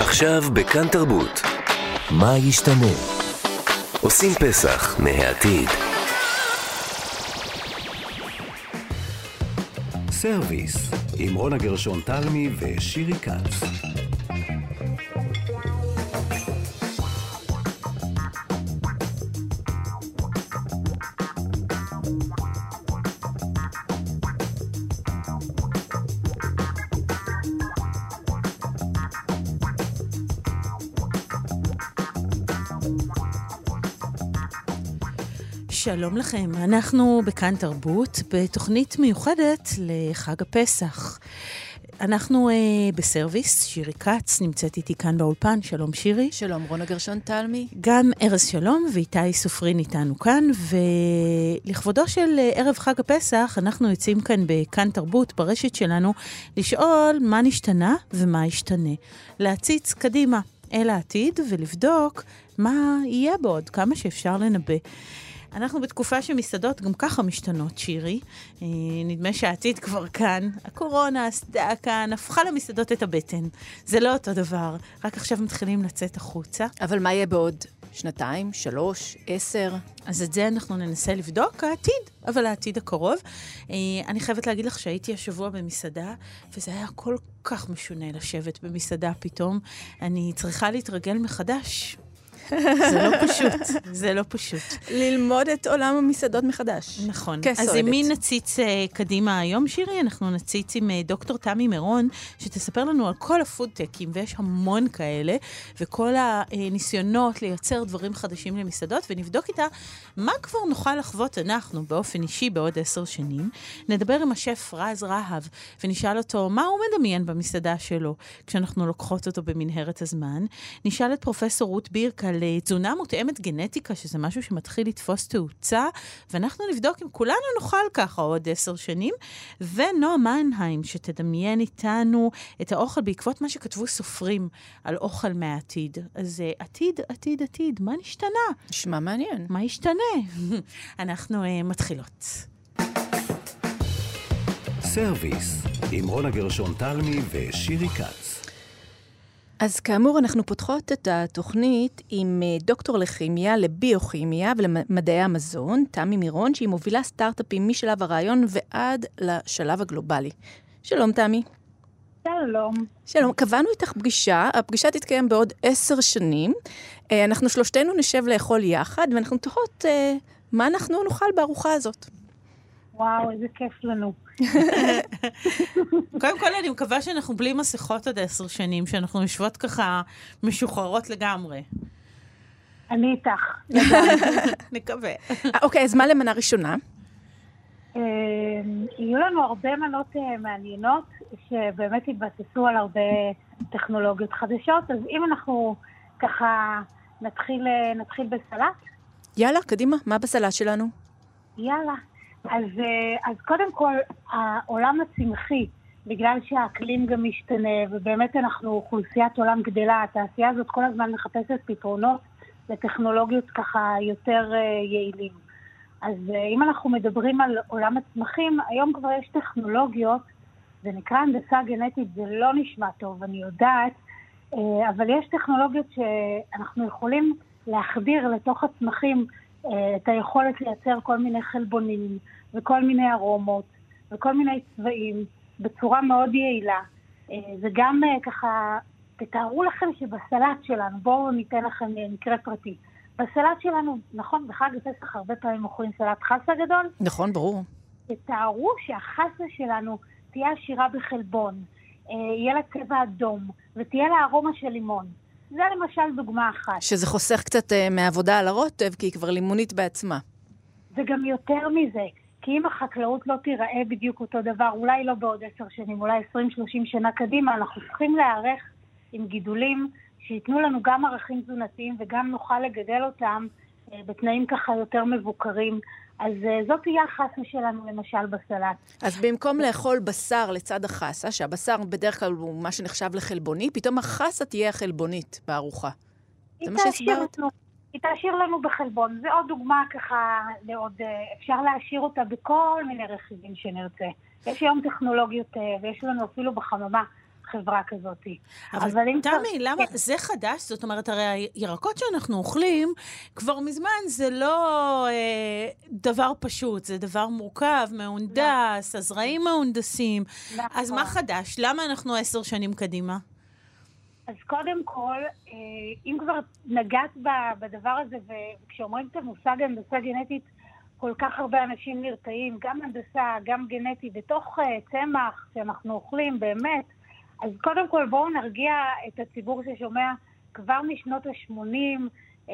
עכשיו בכאן תרבות. מה ישתנה? עושים פסח מהעתיד. סרוויס, עם רונה גרשון תלמי ושירי כץ. שלום לכם, אנחנו בכאן תרבות, בתוכנית מיוחדת לחג הפסח. אנחנו אה, בסרוויס, שירי כץ נמצאת איתי כאן באולפן, שלום שירי. שלום, רונה גרשון תלמי. גם ארז שלום ואיתי סופרין איתנו כאן, ולכבודו של אה, ערב חג הפסח, אנחנו יוצאים כאן בכאן תרבות, ברשת שלנו, לשאול מה נשתנה ומה ישתנה. להציץ קדימה אל העתיד ולבדוק מה יהיה בעוד, כמה שאפשר לנבא. אנחנו בתקופה שמסעדות גם ככה משתנות, שירי. אה, נדמה שהעתיד כבר כאן. הקורונה עשתה כאן, הפכה למסעדות את הבטן. זה לא אותו דבר, רק עכשיו מתחילים לצאת החוצה. אבל מה יהיה בעוד שנתיים, שלוש, עשר? אז את זה אנחנו ננסה לבדוק, העתיד, אבל העתיד הקרוב. אה, אני חייבת להגיד לך שהייתי השבוע במסעדה, וזה היה כל כך משונה לשבת במסעדה פתאום. אני צריכה להתרגל מחדש. זה לא פשוט, זה לא פשוט. ללמוד את עולם המסעדות מחדש. נכון. אז עם מי נציץ uh, קדימה היום, שירי? אנחנו נציץ עם uh, דוקטור תמי מירון, שתספר לנו על כל הפודטקים, ויש המון כאלה, וכל הניסיונות לייצר דברים חדשים למסעדות, ונבדוק איתה מה כבר נוכל לחוות אנחנו באופן אישי בעוד עשר שנים. נדבר עם השף רז רהב, ונשאל אותו מה הוא מדמיין במסעדה שלו, כשאנחנו לוקחות אותו במנהרת הזמן. נשאל את פרופסור רות בירק על אה, תזונה מותאמת גנטיקה, שזה משהו שמתחיל לתפוס תאוצה, ואנחנו נבדוק אם כולנו נאכל ככה עוד עשר שנים. ונועה מנהיים, שתדמיין איתנו את האוכל בעקבות מה שכתבו סופרים על אוכל מהעתיד. אז uh, עתיד, עתיד, עתיד, מה נשתנה? נשמע מעניין. מה ישתנה? אנחנו uh, מתחילות. סרוויס, עם רונה גרשון תלמי ושירי כץ. אז כאמור, אנחנו פותחות את התוכנית עם אה, דוקטור לכימיה, לביוכימיה ולמדעי המזון, תמי מירון, שהיא מובילה סטארט-אפים משלב הרעיון ועד לשלב הגלובלי. שלום, תמי. שלום. שלום, קבענו איתך פגישה, הפגישה תתקיים בעוד עשר שנים. אה, אנחנו שלושתנו נשב לאכול יחד, ואנחנו תוהות אה, מה אנחנו נאכל בארוחה הזאת. וואו, איזה כיף לנו. קודם כל, אני מקווה שאנחנו בלי מסכות עד עשר שנים, שאנחנו יושבות ככה משוחררות לגמרי. אני איתך. נקווה. אוקיי, אז מה למנה ראשונה? אה, יהיו לנו הרבה מנות אה, מעניינות, שבאמת התבססו על הרבה טכנולוגיות חדשות, אז אם אנחנו ככה נתחיל, אה, נתחיל בסלט. יאללה, קדימה, מה בסלט שלנו? יאללה. אז, אז קודם כל, העולם הצמחי, בגלל שהאקלים גם משתנה, ובאמת אנחנו אוכלוסיית עולם גדלה, התעשייה הזאת כל הזמן מחפשת פתרונות לטכנולוגיות ככה יותר יעילים. אז אם אנחנו מדברים על עולם הצמחים, היום כבר יש טכנולוגיות, זה נקרא הנדסה גנטית, זה לא נשמע טוב, אני יודעת, אבל יש טכנולוגיות שאנחנו יכולים להחדיר לתוך הצמחים את היכולת לייצר כל מיני חלבונים וכל מיני ארומות וכל מיני צבעים בצורה מאוד יעילה. וגם ככה, תתארו לכם שבסלט שלנו, בואו ניתן לכם מקרה פרטי. בסלט שלנו, נכון, בחג הפסח הרבה פעמים אוכלים סלט חסה גדול. נכון, ברור. תתארו שהחסה שלנו תהיה עשירה בחלבון, יהיה לה צבע אדום, ותהיה לה ארומה של לימון. זה למשל דוגמה אחת. שזה חוסך קצת uh, מהעבודה על הרוטב, כי היא כבר לימונית בעצמה. וגם יותר מזה, כי אם החקלאות לא תיראה בדיוק אותו דבר, אולי לא בעוד עשר שנים, אולי עשרים, שלושים שנה קדימה, אנחנו צריכים להיערך עם גידולים שייתנו לנו גם ערכים תזונתיים וגם נוכל לגדל אותם uh, בתנאים ככה יותר מבוקרים. אז uh, זאת תהיה החסה שלנו למשל בסלט. אז במקום לאכול בשר לצד החסה, שהבשר בדרך כלל הוא מה שנחשב לחלבוני, פתאום החסה תהיה החלבונית בארוחה. זה מה שהסברת? היא תעשיר לנו בחלבון. זה עוד דוגמה ככה לעוד... Uh, אפשר להעשיר אותה בכל מיני רכיבים שנרצה. יש היום טכנולוגיות, uh, ויש לנו אפילו בחממה חברה כזאת. אבל, אבל תמי, כבר... למה כן. זה חדש? זאת אומרת, הרי הירקות שאנחנו אוכלים, כבר מזמן זה לא אה, דבר פשוט, זה דבר מורכב, מהונדס, הזרעים מהונדסים. נכון. אז מה חדש? למה אנחנו עשר שנים קדימה? אז קודם כל, אה, אם כבר נגעת בדבר הזה, וכשאומרים את המושג הנדסה גנטית, כל כך הרבה אנשים נרתעים, גם הנדסה, גם גנטי, בתוך uh, צמח שאנחנו אוכלים, באמת. אז קודם כל בואו נרגיע את הציבור ששומע כבר משנות ה-80, uh,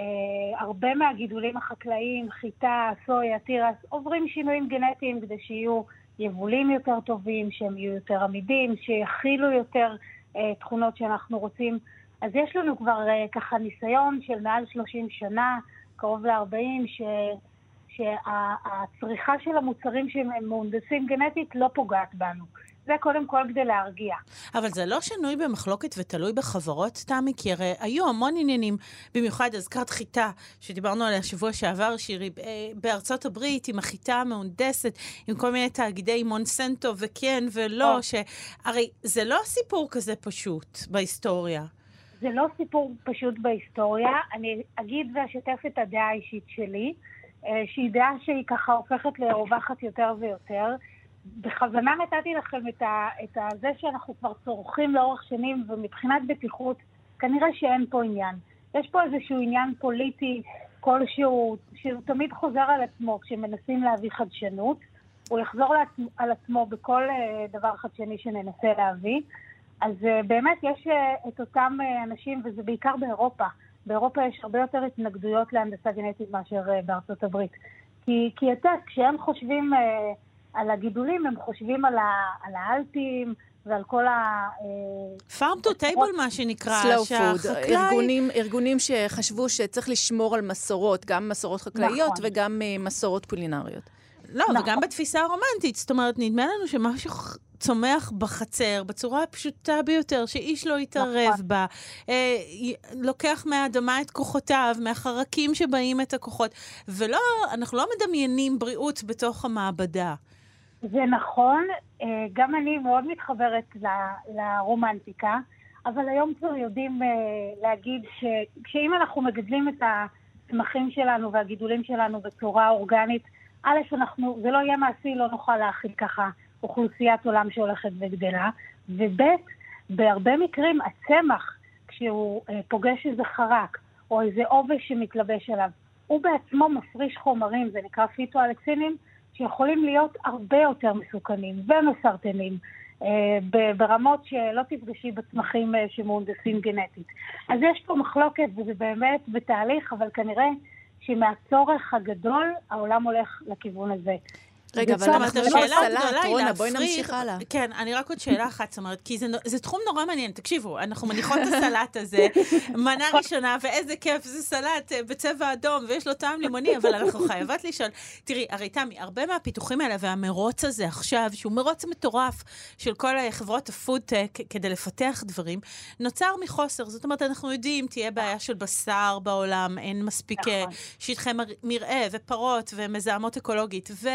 הרבה מהגידולים החקלאיים, חיטה, סויה, תירס, עוברים שינויים גנטיים כדי שיהיו יבולים יותר טובים, שהם יהיו יותר עמידים, שיכילו יותר uh, תכונות שאנחנו רוצים. אז יש לנו כבר uh, ככה ניסיון של מעל 30 שנה, קרוב ל-40, ש... שהצריכה של המוצרים שהם מהונדסים גנטית לא פוגעת בנו. זה קודם כל כדי להרגיע. אבל זה לא שנוי במחלוקת ותלוי בחברות, תמי? כי הרי היו המון עניינים, במיוחד הזכרת חיטה, שדיברנו עליה שבוע שעבר, שירי, אה, בארצות הברית, עם החיטה המהונדסת, עם כל מיני תאגידי מונסנטו וכן ולא, שהרי זה לא סיפור כזה פשוט בהיסטוריה. זה לא סיפור פשוט בהיסטוריה. אני אגיד ואשתף את הדעה האישית שלי. אה, שהיא דעה שהיא ככה הופכת לרווחת יותר ויותר. בכוונה נתתי לכם את, ה, את ה, זה שאנחנו כבר צורכים לאורך שנים, ומבחינת בטיחות, כנראה שאין פה עניין. יש פה איזשהו עניין פוליטי כלשהו, שהוא תמיד חוזר על עצמו כשמנסים להביא חדשנות. הוא יחזור לעצמו, על עצמו בכל uh, דבר חדשני שננסה להביא. אז uh, באמת יש uh, את אותם אנשים, וזה בעיקר באירופה, באירופה יש הרבה יותר התנגדויות להנדסה גנטית מאשר בארצות הברית. כי, כי אתה, כשהם חושבים uh, על הגידולים, הם חושבים על, ה, על האלפים ועל כל ה... פארם טו טייבל, מה שנקרא, slow food. ארגונים, ארגונים שחשבו שצריך לשמור על מסורות, גם מסורות חקלאיות נכון. וגם uh, מסורות קולינריות. לא, נכון. וגם בתפיסה הרומנטית. זאת אומרת, נדמה לנו שמשהו צומח בחצר בצורה הפשוטה ביותר, שאיש לא יתערב נכון. בה, אה, לוקח מהאדמה את כוחותיו, מהחרקים שבאים את הכוחות, ולא, אנחנו לא מדמיינים בריאות בתוך המעבדה. זה נכון, אה, גם אני מאוד מתחברת ל, לרומנטיקה, אבל היום כבר יודעים אה, להגיד שאם אנחנו מגדלים את הצמחים שלנו והגידולים שלנו בצורה אורגנית, א', אנחנו, זה לא יהיה מעשי, לא נוכל להכיל ככה אוכלוסיית עולם שהולכת וגדלה, וב', בהרבה מקרים הצמח, כשהוא אה, פוגש איזה חרק או איזה עובש שמתלבש עליו, הוא בעצמו מפריש חומרים, זה נקרא פיטואלקסינים, שיכולים להיות הרבה יותר מסוכנים ומסרטנים. אה, ברמות שלא תפגשי בצמחים אה, שמהונדסים גנטית. אז יש פה מחלוקת וזה באמת בתהליך, אבל כנראה שמהצורך הגדול העולם הולך לכיוון הזה. רגע, אבל אנחנו לא בסלט, רונה, בואי נמשיך הלאה. כן, אני רק עוד שאלה אחת, זאת אומרת, כי זה, זה תחום נורא מעניין. תקשיבו, אנחנו מניחות את הסלט הזה, מנה ראשונה, ואיזה כיף, זה סלט אה, בצבע אדום, ויש לו טעם לימוני, אבל אנחנו חייבות לשאול. תראי, הרי תמי, הרבה מהפיתוחים האלה והמרוץ הזה עכשיו, שהוא מרוץ מטורף של כל חברות הפודטק כדי לפתח דברים, נוצר מחוסר. זאת אומרת, אנחנו יודעים, תהיה בעיה של בשר בעולם, אין מספיק אה, נכון. שטחי מרעה ופרות ומזהמות אקולוגית, ו...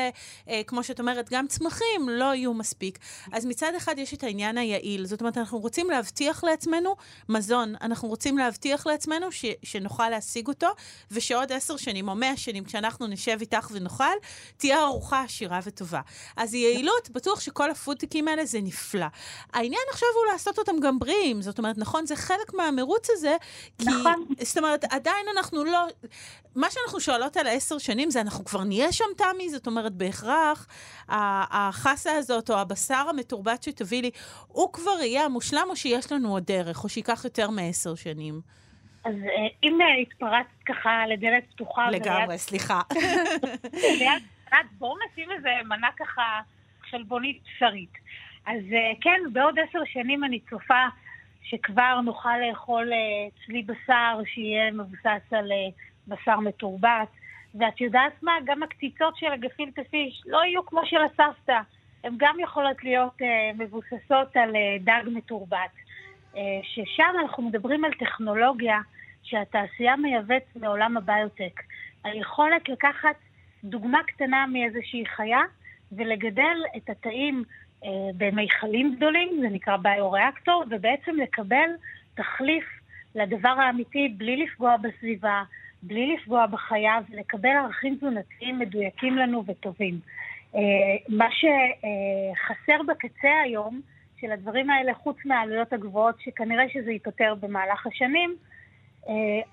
אה, כמו שאת אומרת, גם צמחים לא יהיו מספיק. אז מצד אחד יש את העניין היעיל. זאת אומרת, אנחנו רוצים להבטיח לעצמנו מזון, אנחנו רוצים להבטיח לעצמנו ש, שנוכל להשיג אותו, ושעוד עשר שנים או מאה שנים, כשאנחנו נשב איתך ונאכל, תהיה ארוחה עשירה וטובה. אז יעילות, בטוח שכל הפודטיקים האלה זה נפלא. העניין עכשיו הוא לעשות אותם גם בריאים. זאת אומרת, נכון, זה חלק מהמרוץ הזה, כי... נכון. זאת אומרת, עדיין אנחנו לא... מה שאנחנו שואלות על העשר שנים זה, אנחנו כבר נהיה שם, תמי? זאת אומרת, בהכרח, החסה הזאת, או הבשר המתורבת שתביא לי, הוא כבר יהיה המושלם, או שיש לנו עוד דרך, או שייקח יותר מעשר שנים? אז אה, אם אה, התפרצת ככה לדלת פתוחה... לגמרי, וליד... סליחה. בואו נשים איזה מנה ככה חלבונית בשרית. אז אה, כן, בעוד עשר שנים אני צופה שכבר נוכל לאכול צלי בשר שיהיה מבוסס על בשר מתורבת. ואת יודעת מה? גם הקציצות של הגפילטה פיש לא יהיו כמו של הסבתא. הן גם יכולות להיות uh, מבוססות על uh, דג מתורבת. Uh, ששם אנחנו מדברים על טכנולוגיה שהתעשייה מייבאת מעולם הביוטק. היכולת לקחת דוגמה קטנה מאיזושהי חיה ולגדל את התאים במיכלים גדולים, זה נקרא ביוריאקטור, ובעצם לקבל תחליף לדבר האמיתי בלי לפגוע בסביבה, בלי לפגוע בחיה, ולקבל ערכים תזונתיים מדויקים לנו וטובים. מה שחסר בקצה היום, של הדברים האלה, חוץ מהעלויות הגבוהות, שכנראה שזה ייפתר במהלך השנים,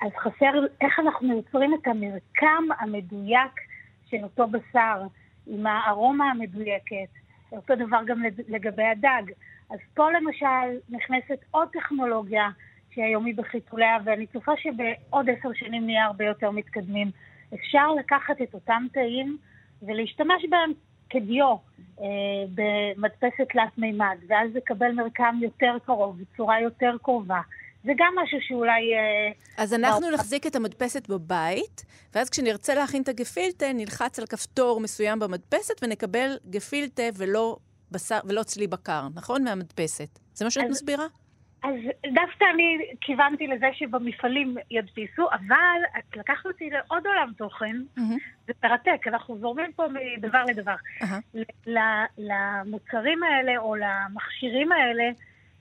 אז חסר איך אנחנו יוצרים את המרקם המדויק של אותו בשר, עם הארומה המדויקת. אותו דבר גם לגבי הדג. אז פה למשל נכנסת עוד טכנולוגיה שהיום היא בחיתוליה, ואני צופה שבעוד עשר שנים נהיה הרבה יותר מתקדמים. אפשר לקחת את אותם תאים ולהשתמש בהם כדיו אה, במדפסת תלת מימד, ואז לקבל מרקם יותר קרוב, בצורה יותר קרובה. זה גם משהו שאולי... אה, אז אנחנו נחזיק את המדפסת בבית, ואז כשנרצה להכין את הגפילטה, נלחץ על כפתור מסוים במדפסת ונקבל גפילטה ולא, בשר, ולא צלי בקר, נכון? מהמדפסת. זה מה שאת אז, מסבירה? אז דווקא אני כיוונתי לזה שבמפעלים ידפיסו, אבל את לקחת אותי לעוד עולם תוכן, mm-hmm. זה מרתק, אנחנו זורמים פה מדבר לדבר. Uh-huh. למוצרים האלה או למכשירים האלה,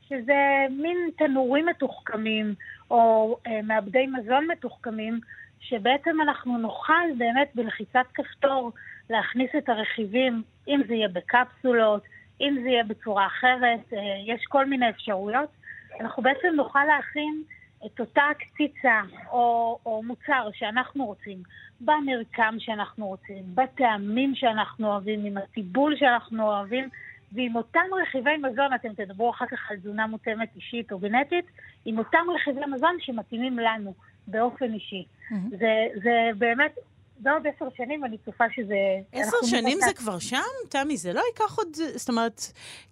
שזה מין תנורים מתוחכמים, או אה, מעבדי מזון מתוחכמים, שבעצם אנחנו נוכל באמת בלחיצת כפתור להכניס את הרכיבים, אם זה יהיה בקפסולות, אם זה יהיה בצורה אחרת, אה, יש כל מיני אפשרויות. אנחנו בעצם נוכל להכין את אותה קציצה או, או מוצר שאנחנו רוצים, במרקם שאנחנו רוצים, בטעמים שאנחנו אוהבים, עם הטיבול שאנחנו אוהבים, ועם אותם רכיבי מזון, אתם תדברו אחר כך על תזונה מותאמת אישית או גנטית, עם אותם רכיבי מזון שמתאימים לנו באופן אישי. Mm-hmm. זה, זה באמת בעוד עשר שנים אני צופה שזה... עשר שנים זה כבר שם? תמי, זה לא ייקח עוד... זאת אומרת,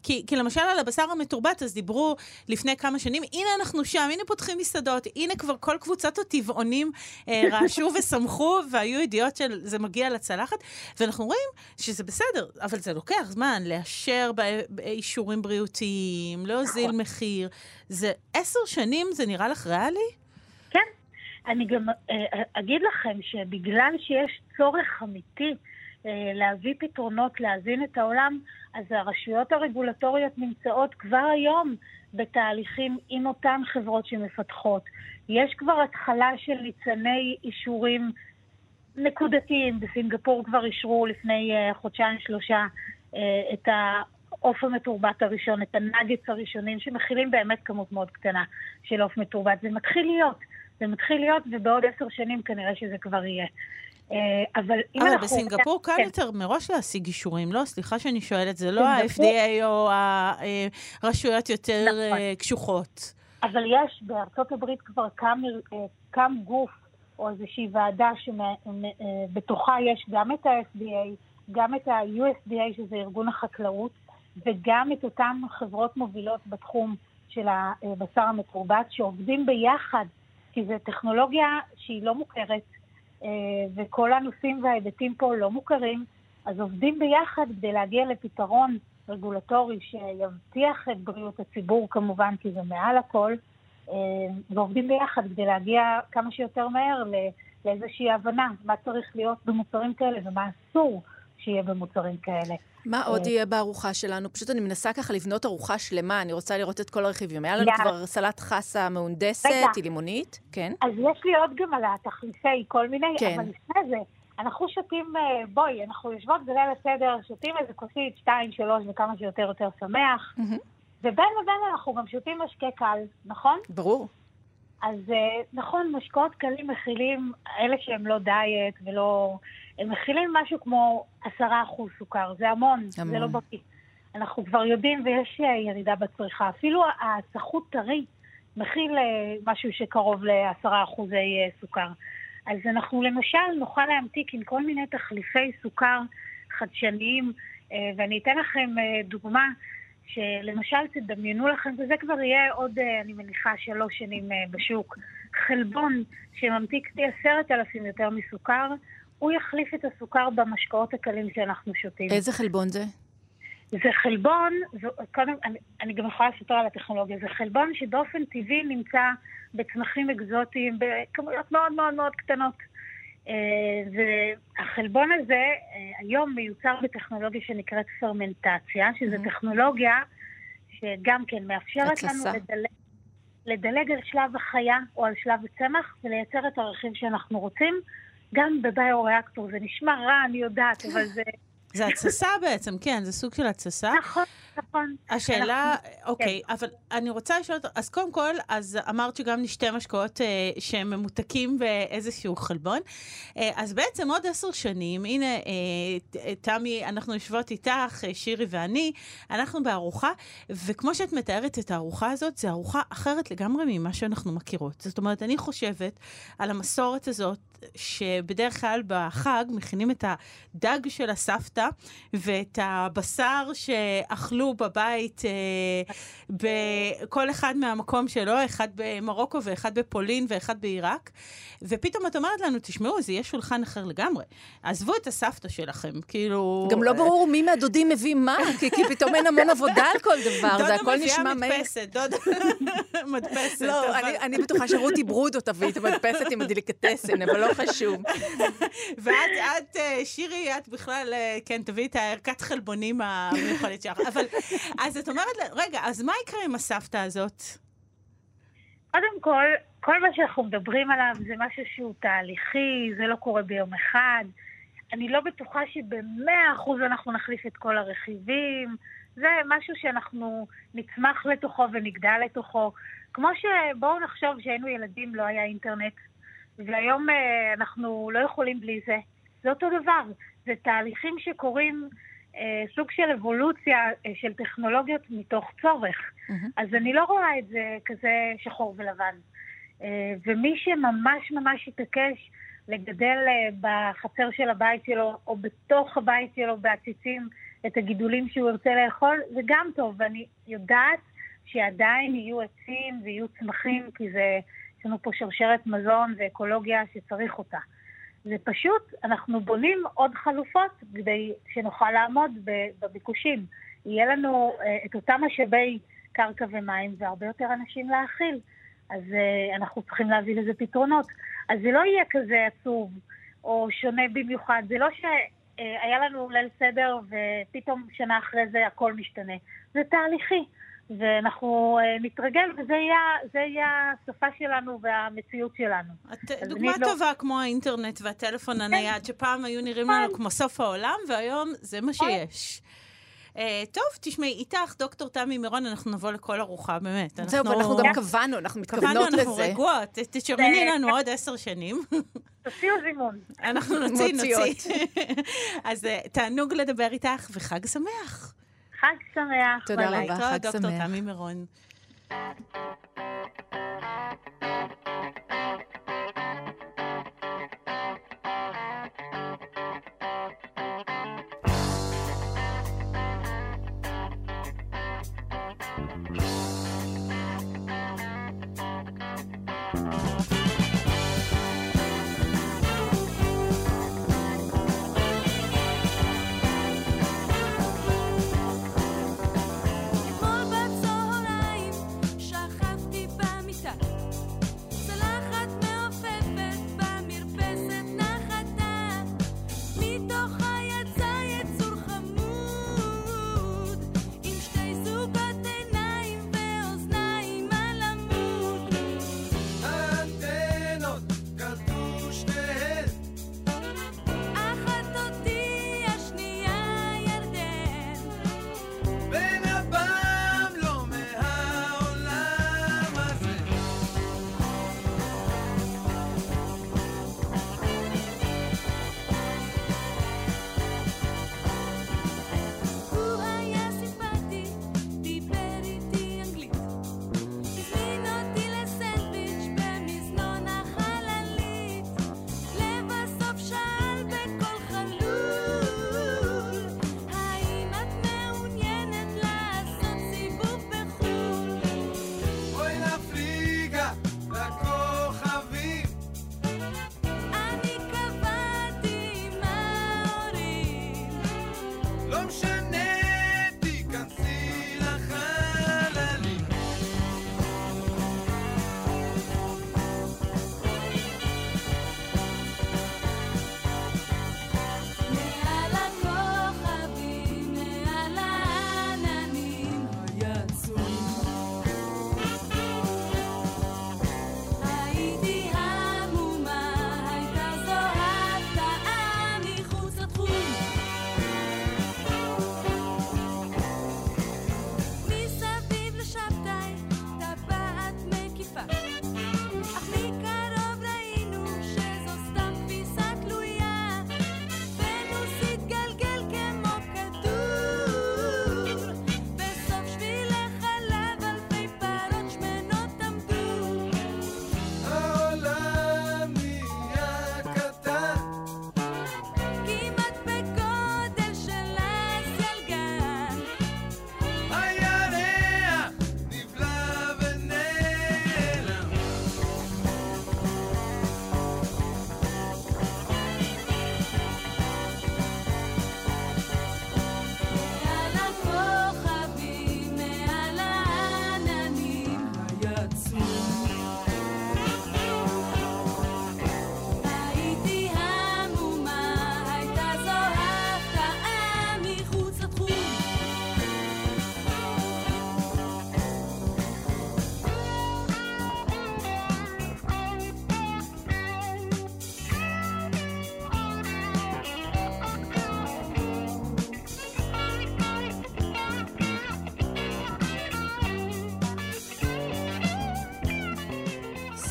כי, כי למשל על הבשר המתורבת, אז דיברו לפני כמה שנים, הנה אנחנו שם, הנה פותחים מסעדות, הנה כבר כל קבוצת הטבעונים אה, רעשו ושמחו, והיו ידיעות שזה מגיע לצלחת, ואנחנו רואים שזה בסדר, אבל זה לוקח זמן לאשר באישורים בריאותיים, להוזיל נכון. מחיר. זה עשר שנים, זה נראה לך ריאלי? אני גם אה, אגיד לכם שבגלל שיש צורך אמיתי אה, להביא פתרונות, להזין את העולם, אז הרשויות הרגולטוריות נמצאות כבר היום בתהליכים עם אותן חברות שמפתחות. יש כבר התחלה של ניצני אישורים נקודתיים. בסינגפור כבר אישרו לפני אה, חודשיים-שלושה את העוף המתורבת הראשון, את הנאגץ הראשונים, שמכילים באמת כמות מאוד קטנה של עוף מתורבת. זה מתחיל להיות. זה מתחיל להיות, ובעוד עשר שנים כנראה שזה כבר יהיה. אה, אבל אם אנחנו... אבל בסינגפור קל כן. יותר מראש להשיג אישורים, לא? סליחה שאני שואלת, זה לא ה-FDA או הרשויות יותר נכון. אה, קשוחות. אבל יש, בארצות הברית כבר קם, אה, קם גוף או איזושהי ועדה שבתוכה יש גם את ה-FDA, גם את ה-USDA, שזה ארגון החקלאות, וגם את אותן חברות מובילות בתחום של הבשר המתורבת, שעובדים ביחד כי זו טכנולוגיה שהיא לא מוכרת, אה, וכל הנושאים וההיבטים פה לא מוכרים, אז עובדים ביחד כדי להגיע לפתרון רגולטורי שיבטיח את בריאות הציבור כמובן, כי זה מעל הכל, אה, ועובדים ביחד כדי להגיע כמה שיותר מהר לאיזושהי הבנה מה צריך להיות במוצרים כאלה ומה אסור שיהיה במוצרים כאלה. מה עוד יהיה בארוחה שלנו? פשוט אני מנסה ככה לבנות ארוחה שלמה, אני רוצה לראות את כל הרכיבים. היה לנו כבר סלט חסה מהונדסת, היא לימונית, כן. אז יש לי עוד גם על התחליפי כל מיני, כן. אבל לפני זה, אנחנו שותים, אה, בואי, אנחנו יושבות בליל הסדר, שותים איזה כוסית, שתיים, שלוש, וכמה שיותר יותר שמח. ובין לבין אנחנו גם שותים משקה קל, נכון? ברור. אז אה, נכון, משקאות קלים מכילים, אלה שהם לא דיאט ולא... הם מכילים משהו כמו עשרה אחוז סוכר, זה המון, המון, זה לא בריא. אנחנו כבר יודעים ויש אה, ירידה בצריכה. אפילו הסחות טרי מכיל אה, משהו שקרוב לעשרה אחוזי סוכר. אז אנחנו למשל נוכל להמתיק עם כל מיני תחליפי סוכר חדשניים, ואני אתן לכם דוגמה. שלמשל תדמיינו לכם, וזה כבר יהיה עוד, אה, אני מניחה, שלוש שנים אה, בשוק, חלבון שממתיק פי עשרת אלפים יותר מסוכר, הוא יחליף את הסוכר במשקאות הקלים שאנחנו שותים. איזה חלבון זה? זה חלבון, קודם, אני, אני גם יכולה לספר על הטכנולוגיה, זה חלבון שבאופן טבעי נמצא בצמחים אקזוטיים בכמויות מאוד מאוד מאוד קטנות. והחלבון הזה היום מיוצר בטכנולוגיה שנקראת פרמנטציה, שזו mm-hmm. טכנולוגיה שגם כן מאפשרת לנו לדלג, לדלג על שלב החיה או על שלב הצמח ולייצר את הרכיב שאנחנו רוצים, גם בביו-ריאקטור. זה נשמע רע, אני יודעת, אבל זה... זה התססה בעצם, כן, זה סוג של התססה. נכון, נכון. השאלה, אוקיי, כן. אבל אני רוצה לשאול אותו, אז קודם כל, אז אמרת שגם נשתה משקאות אה, שהם ממותקים באיזשהו חלבון. אה, אז בעצם עוד עשר שנים, הנה, אה, תמי, אנחנו יושבות איתך, אה, שירי ואני, אנחנו בארוחה, וכמו שאת מתארת את הארוחה הזאת, זו ארוחה אחרת לגמרי ממה שאנחנו מכירות. זאת אומרת, אני חושבת על המסורת הזאת, שבדרך כלל בחג מכינים את הדג של הסבתא ואת הבשר שאכלו בבית, אה, בכל אחד מהמקום שלו, אחד במרוקו ואחד בפולין ואחד בעיראק, ופתאום את אומרת לנו, תשמעו, זה יהיה שולחן אחר לגמרי. עזבו את הסבתא שלכם, כאילו... גם לא ברור מי מהדודים מביא מה, כי, כי פתאום אין המון עבודה על כל דבר, זה הכל נשמע מהר. דודה מביאה מדפסת, דודה מדפסת. לא, אבל... אני, אני בטוחה שרותי ברודו תביא את המדפסת עם הדליקטסן, אבל לא חשוב. ואת, את, אה, שירי, את בכלל, אה, כן, תביאי את הערכת חלבונים המיוחדת שלך. אבל, אז את אומרת, רגע, אז מה יקרה עם הסבתא הזאת? קודם כל, כל מה שאנחנו מדברים עליו זה משהו שהוא תהליכי, זה לא קורה ביום אחד. אני לא בטוחה שבמאה אחוז אנחנו נחליף את כל הרכיבים. זה משהו שאנחנו נצמח לתוכו ונגדל לתוכו. כמו שבואו נחשוב שהיינו ילדים, לא היה אינטרנט, והיום אה, אנחנו לא יכולים בלי זה. זה אותו דבר. זה תהליכים שקורים, אה, סוג של אבולוציה אה, של טכנולוגיות מתוך צורך. Mm-hmm. אז אני לא רואה את זה כזה שחור ולבן. אה, ומי שממש ממש יתעקש לגדל אה, בחצר של הבית שלו, או בתוך הבית שלו בעציצים, את הגידולים שהוא ירצה לאכול, זה גם טוב, ואני יודעת שעדיין יהיו עצים ויהיו צמחים, כי זה, יש לנו פה שרשרת מזון ואקולוגיה שצריך אותה. זה פשוט, אנחנו בונים עוד חלופות כדי שנוכל לעמוד בביקושים. יהיה לנו אה, את אותם משאבי קרקע ומים והרבה יותר אנשים להאכיל. אז uh, אנחנו צריכים להביא לזה פתרונות. אז זה לא יהיה כזה עצוב או שונה במיוחד. זה לא שהיה לנו ליל סדר ופתאום שנה אחרי זה הכל משתנה. זה תהליכי. ואנחנו uh, נתרגל, וזה יהיה, יהיה השפה שלנו והמציאות שלנו. את, דוגמה לא- טובה לא... כמו האינטרנט והטלפון כן. הנייד, שפעם היו נראים לנו כן. כמו סוף העולם, והיום זה מה נכון. שיש. Uh, טוב, תשמעי, איתך, דוקטור תמי מירון, אנחנו נבוא לכל ארוחה, באמת. זהו, ואנחנו גם קבענו, אנחנו מתכוונות לזה. קבענו, אנחנו רגועות. תשמעי לנו עוד עשר שנים. תוציאו זימון. אנחנו נוציא, נוציא. אז uh, תענוג לדבר איתך, וחג שמח. חג שמח. תודה רבה, חג שמח. דוקטור תמי מירון.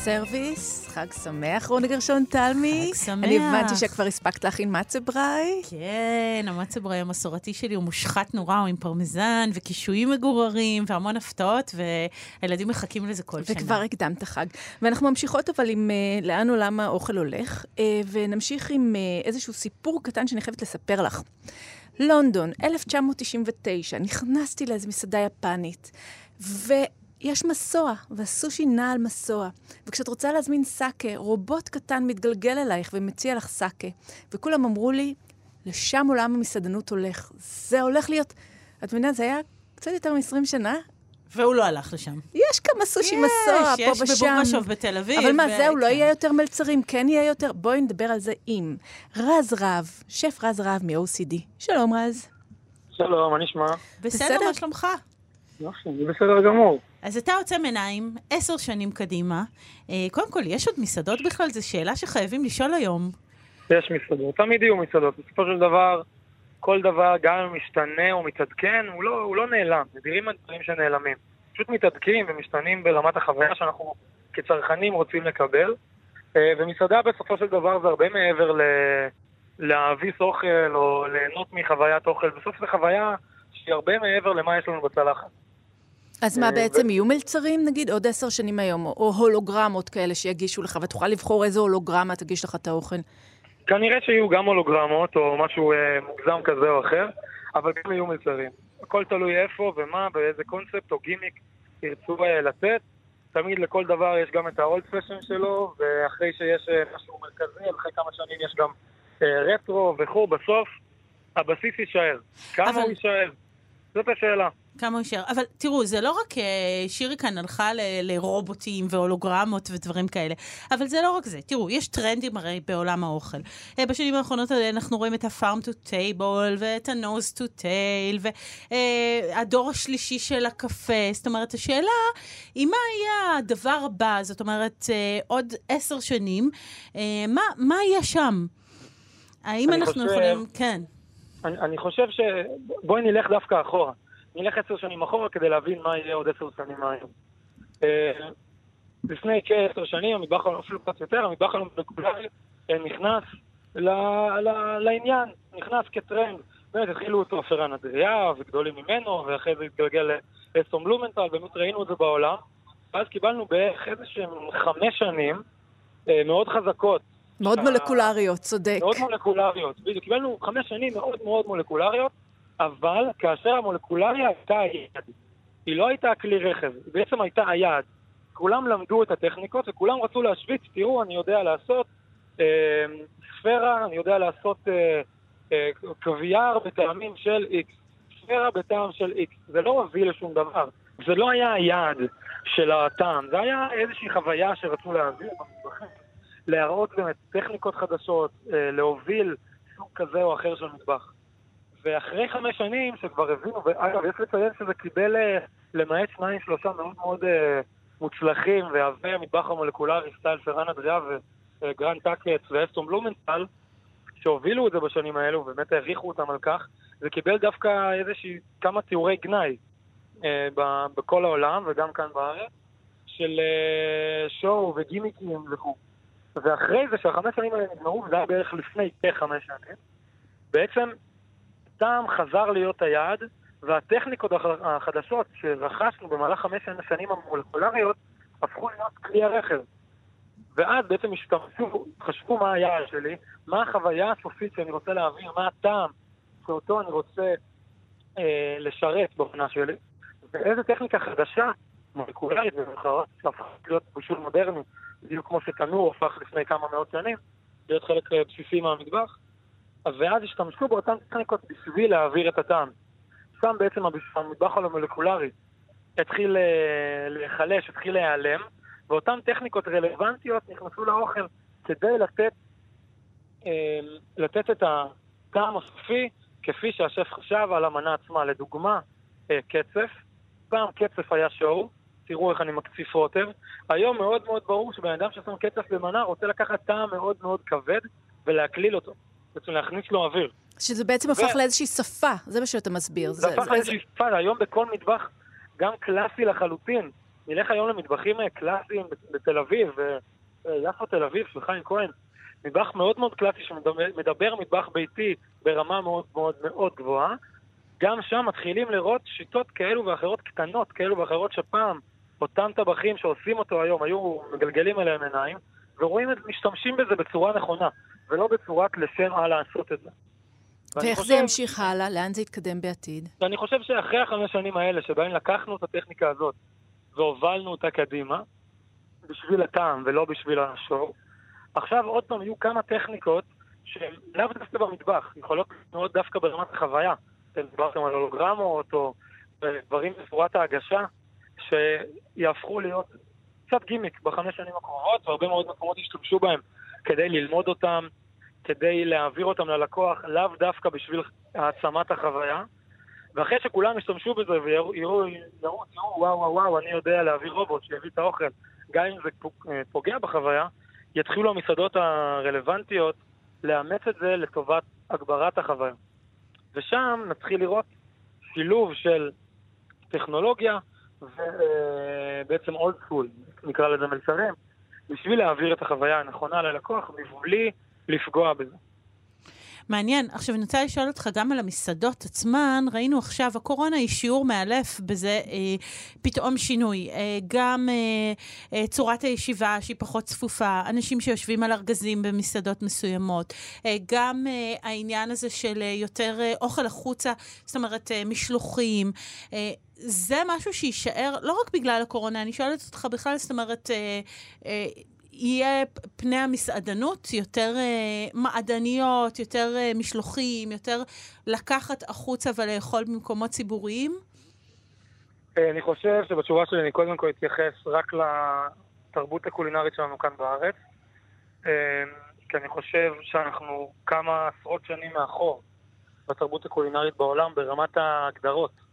service, חג שמח, רוני גרשון תלמי. חג שמח. אני הבנתי שכבר הספקת להכין מצה בריי. כן, המצה בריי המסורתי שלי הוא מושחת נורא, הוא עם פרמזן וקישואים מגוררים והמון הפתעות, והילדים מחכים לזה כל שנה. וכבר הקדמת חג. ואנחנו ממשיכות אבל עם אה, לאן עולם האוכל הולך, אה, ונמשיך עם אה, איזשהו סיפור קטן שאני חייבת לספר לך. לונדון, 1999, נכנסתי לאיזו מסעדה יפנית, ו... יש מסוע, והסושי נע על מסוע. וכשאת רוצה להזמין סאקה, רובוט קטן מתגלגל אלייך ומציע לך סאקה. וכולם אמרו לי, לשם עולם המסעדנות הולך. זה הולך להיות... את מבינה, זה היה קצת יותר מ-20 שנה. והוא לא הלך לשם. יש כמה סושי מסוע פה ושם. יש בבורמשוב בתל אביב. אבל מה, ו... זהו, לא יהיה יותר מלצרים, כן יהיה יותר... בואי נדבר על זה עם רז רהב, שף רז רהב מ-OCD. שלום, רז. שלום, מה נשמע? בסדר, מה שלומך? יופי, זה בסדר גמור. אז אתה עוצם עיניים, עשר שנים קדימה. אה, קודם כל, יש עוד מסעדות בכלל? זו שאלה שחייבים לשאול היום. יש מסעדות, תמיד יהיו מסעדות. בסופו של דבר, כל דבר, גם אם משתנה או מתעדכן, הוא לא, הוא לא נעלם. נדירים הדברים שנעלמים. פשוט מתעדכים ומשתנים ברמת החוויה שאנחנו כצרכנים רוצים לקבל. אה, ומסעדה בסופו של דבר זה הרבה מעבר ל... להביס אוכל או ליהנות מחוויית אוכל. בסוף זו חוויה שהיא הרבה מעבר למה יש לנו בצלחת. אז מה, אה, בעצם יהיו מלצרים, נגיד, עוד עשר שנים היום, או הולוגרמות כאלה שיגישו לך, ותוכל לבחור איזה הולוגרמה תגיש לך את האוכל? כנראה שיהיו גם הולוגרמות, או משהו אה, מוגזם כזה או אחר, אבל גם יהיו מלצרים. הכל תלוי איפה ומה, באיזה קונספט או גימיק ירצו אה, לתת. תמיד לכל דבר יש גם את האולד פשן שלו, ואחרי שיש אה, משהו מרכזי, אחרי כמה שנים יש גם אה, רטרו וכו', בסוף הבסיס יישאר. כמה אבל... הוא יישאר? זאת השאלה. כמה הוא יישאר. אבל תראו, זה לא רק אה, שירי כאן הלכה ל- לרובוטים והולוגרמות ודברים כאלה, אבל זה לא רק זה. תראו, יש טרנדים הרי בעולם האוכל. אה, בשנים האחרונות אנחנו רואים את ה-farm to table ואת ה-nose to tail והדור השלישי של הקפה. זאת אומרת, השאלה היא מה יהיה הדבר הבא, זאת אומרת, אה, עוד עשר שנים, מה, מה יהיה שם? האם אנחנו חושב... יכולים... כן. אני, אני חושב ש... בואי נלך דווקא אחורה. נלך עשר שנים אחורה כדי להבין מה יהיה עוד עשר שנים מהיום. אה, לפני כעשר שנים, המטבח, אפילו קצת יותר, המטבח המקובל אה, נכנס ל, ל, לעניין, נכנס כטרנד. באמת התחילו אותו פרן אדריה וגדולים ממנו, ואחרי זה התגלגל לאסטום בלומנטל, באמת ראינו את זה בעולם. ואז קיבלנו בערך איזה שהם חמש שנים אה, מאוד חזקות מאוד מולקולריות, צודק. מאוד מולקולריות, בדיוק. קיבלנו חמש שנים מאוד מאוד מולקולריות, אבל כאשר המולקולריה הייתה היעד. היא לא הייתה כלי רכב, היא בעצם הייתה היעד. כולם למדו את הטכניקות וכולם רצו להשוויץ, תראו, אני יודע לעשות אה, ספירה, אני יודע לעשות אה, אה, קוויאר בטעמים של X, ספירה בטעם של X. זה לא הוביל לשום דבר. זה לא היה היעד של הטעם, זה היה איזושהי חוויה שרצו להעביר במטבחים. להראות באמת טכניקות חדשות, אה, להוביל סוג כזה או אחר של מטבח. ואחרי חמש שנים שכבר הבינו, ואגב, יש לציין שזה קיבל אה, למעט שניים שלושה מאוד מאוד אה, מוצלחים, ואבי המטבח המולקולרי, style פרן אדריה וגרנט אכץ והסטון בלומנטל, שהובילו את זה בשנים האלו, ובאמת העריכו אותם על כך, זה קיבל דווקא איזושהי כמה תיאורי גנאי אה, בכל העולם וגם כאן בארץ, של אה, שואו וגימיקים וכו'. ואחרי זה, שהחמש שנים האלה נגמרו, זה היה בערך לפני כחמש שנים, בעצם טעם חזר להיות היעד, והטכניקות החדשות שרכשנו במהלך חמש שנים המולקולריות הפכו להיות כלי הרכב. ואז בעצם השתמשו, חשבו מה היעד שלי, מה החוויה הסופית שאני רוצה להעביר, מה הטעם שאותו אני רוצה אה, לשרת באופנה שלי, ואיזה טכניקה חדשה, מולקולרית במחרת, שהפכה להיות בישול מודרני, בדיוק כמו שתנור הפך לפני כמה מאות שנים, להיות חלק אה, בסיסי מהמטבח. ואז השתמשו באותן טכניקות בשביל להעביר את הטעם. שם בעצם המטבח המולקולרי התחיל אה, להיחלש, התחיל להיעלם, ואותן טכניקות רלוונטיות נכנסו לאוכל כדי לתת, אה, לתת את הטעם הסופי כפי שהשף חשב על המנה עצמה. לדוגמה, קצף. פעם קצף היה שואו, תראו איך אני מקציף רוטב. היום מאוד מאוד ברור שבן אדם ששם קצף במנה רוצה לקחת טעם מאוד מאוד כבד ולהקליל אותו. בעצם להכניס לו אוויר. שזה בעצם הפך ו- לאיזושהי שפה, זה מה שאתה מסביר. זה הפך זה- לאיזושהי שפה, היום בכל מטבח, גם קלאסי לחלוטין. נלך היום למטבחים אה, קלאסיים בתל אביב, אה, יפו תל אביב, של חיים כהן. מטבח מאוד מאוד קלאסי שמדבר מטבח ביתי ברמה מאוד מאוד מאוד גבוהה. גם שם מתחילים לראות שיטות כאלו ואחרות קטנות, כאלו ואחרות שפעם אותם טבחים שעושים אותו היום היו מגלגלים אליהם עיניים, ורואים את, משתמשים בזה בצורה נכונה, ולא בצורת לשם מה לעשות את זה. ואיך חושב- זה ימשיך הלאה? לאן זה יתקדם בעתיד? ואני חושב שאחרי החמש שנים האלה, שבהן לקחנו את הטכניקה הזאת והובלנו אותה קדימה, בשביל הטעם ולא בשביל השור, עכשיו עוד פעם יהיו כמה טכניקות שהן לאו דווקא במטבח, יכולות להיות דווקא ברמת החוויה. אתם דיברתם על הולוגרמות או אה, דברים בצורת ההגשה, שיהפכו להיות קצת גימיק בחמש שנים הקרובות, והרבה מאוד מקומות ישתמשו בהם כדי ללמוד אותם, כדי להעביר אותם ללקוח, לאו דווקא בשביל העצמת החוויה. ואחרי שכולם ישתמשו בזה ויראו, יראו, יראו, תראו, וואו, וואו, וואו, אני יודע להביא רובוט שיביא את האוכל, גם אם זה אה, פוגע בחוויה, יתחילו המסעדות הרלוונטיות לאמץ את זה לטובת הגברת החוויה. ושם נתחיל לראות שילוב של טכנולוגיה ובעצם אולד סקול, נקרא לזה מלצרים, בשביל להעביר את החוויה הנכונה ללקוח מבלי לפגוע בזה. מעניין. עכשיו, אני רוצה לשאול אותך גם על המסעדות עצמן. ראינו עכשיו, הקורונה היא שיעור מאלף בזה אה, פתאום שינוי. אה, גם אה, אה, צורת הישיבה שהיא פחות צפופה, אנשים שיושבים על ארגזים במסעדות מסוימות, אה, גם אה, העניין הזה של אה, יותר אה, אוכל החוצה, זאת אומרת, אה, משלוחים. אה, זה משהו שיישאר לא רק בגלל הקורונה, אני שואלת אותך בכלל, זאת אומרת, אה, אה, יהיה פני המסעדנות יותר אה, מעדניות, יותר אה, משלוחים, יותר לקחת החוצה ולאכול במקומות ציבוריים? אה, אני חושב שבתשובה שלי אני קודם כל אתייחס רק לתרבות הקולינרית שלנו כאן בארץ. אה, כי אני חושב שאנחנו כמה עשרות שנים מאחור בתרבות הקולינרית בעולם ברמת ההגדרות.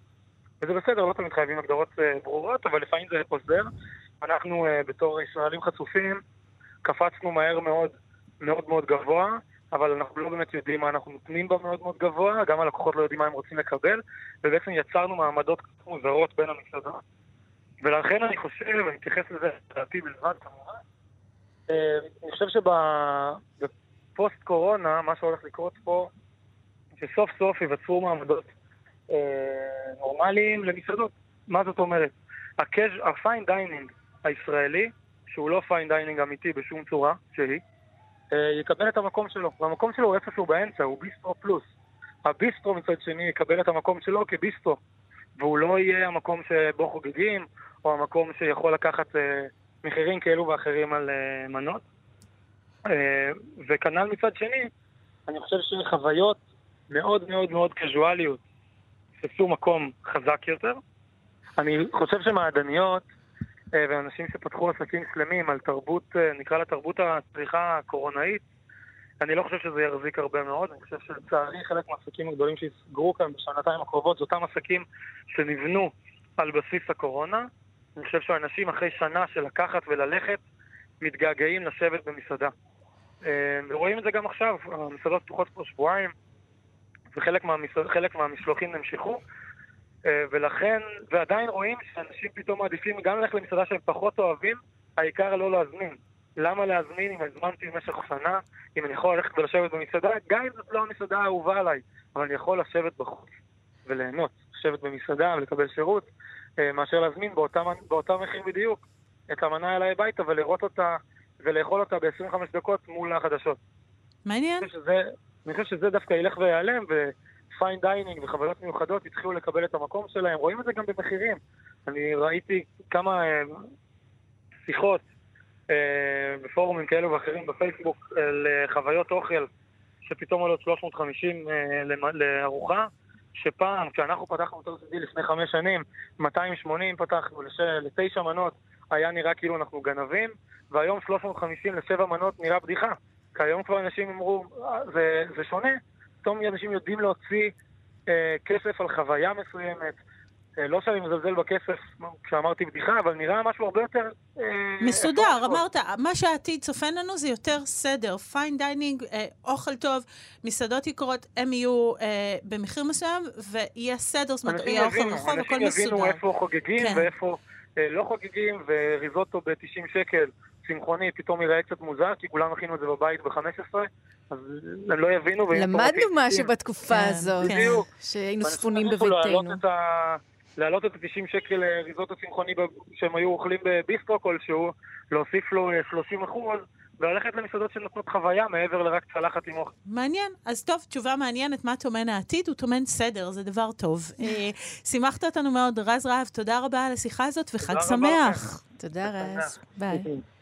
וזה בסדר, לא תמיד חייבים הגדרות אה, ברורות, אבל לפעמים זה עוזר. אנחנו אה, בתור ישראלים חצופים קפצנו מהר מאוד, מאוד מאוד גבוה, אבל אנחנו לא באמת יודעים מה אנחנו נותנים בה מאוד מאוד גבוה, גם הלקוחות לא יודעים מה הם רוצים לקבל, ובעצם יצרנו מעמדות מוזרות בין המסעדות. ולכן אני חושב, ואני אתייחס לזה לדעתי בלבד כמובן, אה, אני חושב שבפוסט קורונה, מה שהולך לקרות פה, שסוף סוף ייווצרו מעמדות אה, נורמליים למסעדות. מה זאת אומרת? ה fine dining הישראלי, שהוא לא fine dining אמיתי בשום צורה שהיא, אה, יקבל את המקום שלו. והמקום שלו הוא איפשהו באמצע, הוא ביסטרו פלוס. הביסטרו מצד שני יקבל את המקום שלו כביסטרו, והוא לא יהיה המקום שבו חוגגים, או המקום שיכול לקחת אה, מחירים כאלו ואחרים על מנות. וכנ"ל מצד שני, אני חושב שחוויות מאוד מאוד מאוד קזואליות תפסו מקום חזק יותר. אני חושב שמעדניות אה, ואנשים שפתחו עסקים שלמים על תרבות, אה, נקרא לה תרבות הצריכה הקורונאית, אני לא חושב שזה יחזיק הרבה מאוד. אני חושב שלצערי חלק מהעסקים הגדולים שיסגרו כאן בשנתיים הקרובות זה אותם עסקים שנבנו על בסיס הקורונה. אני חושב שאנשים אחרי שנה של לקחת וללכת מתגעגעים לשבת במסעדה. אה, ורואים את זה גם עכשיו, המסעדות פתוחות כבר שבועיים, וחלק חלק מהמשלוחים נמשכו, אה, ולכן, ועדיין רואים שאנשים פתאום מעדיפים גם ללכת למסעדה שהם פחות אוהבים, העיקר לא להזמין. למה להזמין אם הזמנתי במשך שנה, אם אני יכול ללכת ולשבת במסעדה, גם אם זאת לא המסעדה האהובה עליי, אבל אני יכול לשבת בחוץ וליהנות, לשבת במסעדה ולקבל שירות, אה, מאשר להזמין באותה, באותה מחיר בדיוק את המנה אליי הביתה ולראות אותה ולאכול אותה ב-25 דקות מול החדשות. מעניין. שזה, אני חושב שזה דווקא ילך ויעלם, ו fine dining וחוויות מיוחדות יתחילו לקבל את המקום שלהם. רואים את זה גם במחירים. אני ראיתי כמה אה, שיחות אה, בפורומים כאלו ואחרים בפייסבוק לחוויות אוכל שפתאום עולות 350 אה, למ- לארוחה, שפעם, כשאנחנו פתחנו את OCD לפני חמש שנים, 280 פתחנו לש... לתשע מנות, היה נראה כאילו אנחנו גנבים, והיום 350 לשבע מנות נראה בדיחה. כי היום כבר אנשים אמרו, "אה, זה, זה שונה, פתאום אנשים יודעים להוציא אה, כסף על חוויה מסוימת. אה, לא שאני מזלזל בכסף כשאמרתי בדיחה, אבל נראה משהו הרבה יותר... אה, מסודר, אפשר אמרת, מה שהעתיד צופן לנו זה יותר סדר. fine dining, אה, אוכל טוב, מסעדות יקרות, הם יהיו אה, במחיר מסוים, ויהיה סדר, זאת אומרת, אנשים יהיה אוכל רחוב, הכל אנשים מסודר. יבינו איפה חוגגים כן. ואיפה אה, לא חוגגים, וריזוטו ב-90 שקל, צמחוני, פתאום יראה קצת מוזר, כי כולם הכינו את זה בבית ב-15, אז הם לא יבינו. למדנו. משהו בתקופה כן, הזאת, כן. בדיוק. שהיינו ספונים בביתנו. להעלות את ה-90 שקל אה, ריזוטו צמחוני ב- שהם היו אוכלים בביסטרו כלשהו, להוסיף לו אה, 30 אחוז, וללכת למסעדות שנותנות חוויה מעבר לרק צלחת עם אוכל. מעניין. אז טוב, תשובה מעניינת, מה טומן העתיד? הוא טומן סדר, זה דבר טוב. אה, שימחת אותנו מאוד, רז רהב, תודה רבה על השיחה הזאת, וחג שמח. תודה, רז. ביי.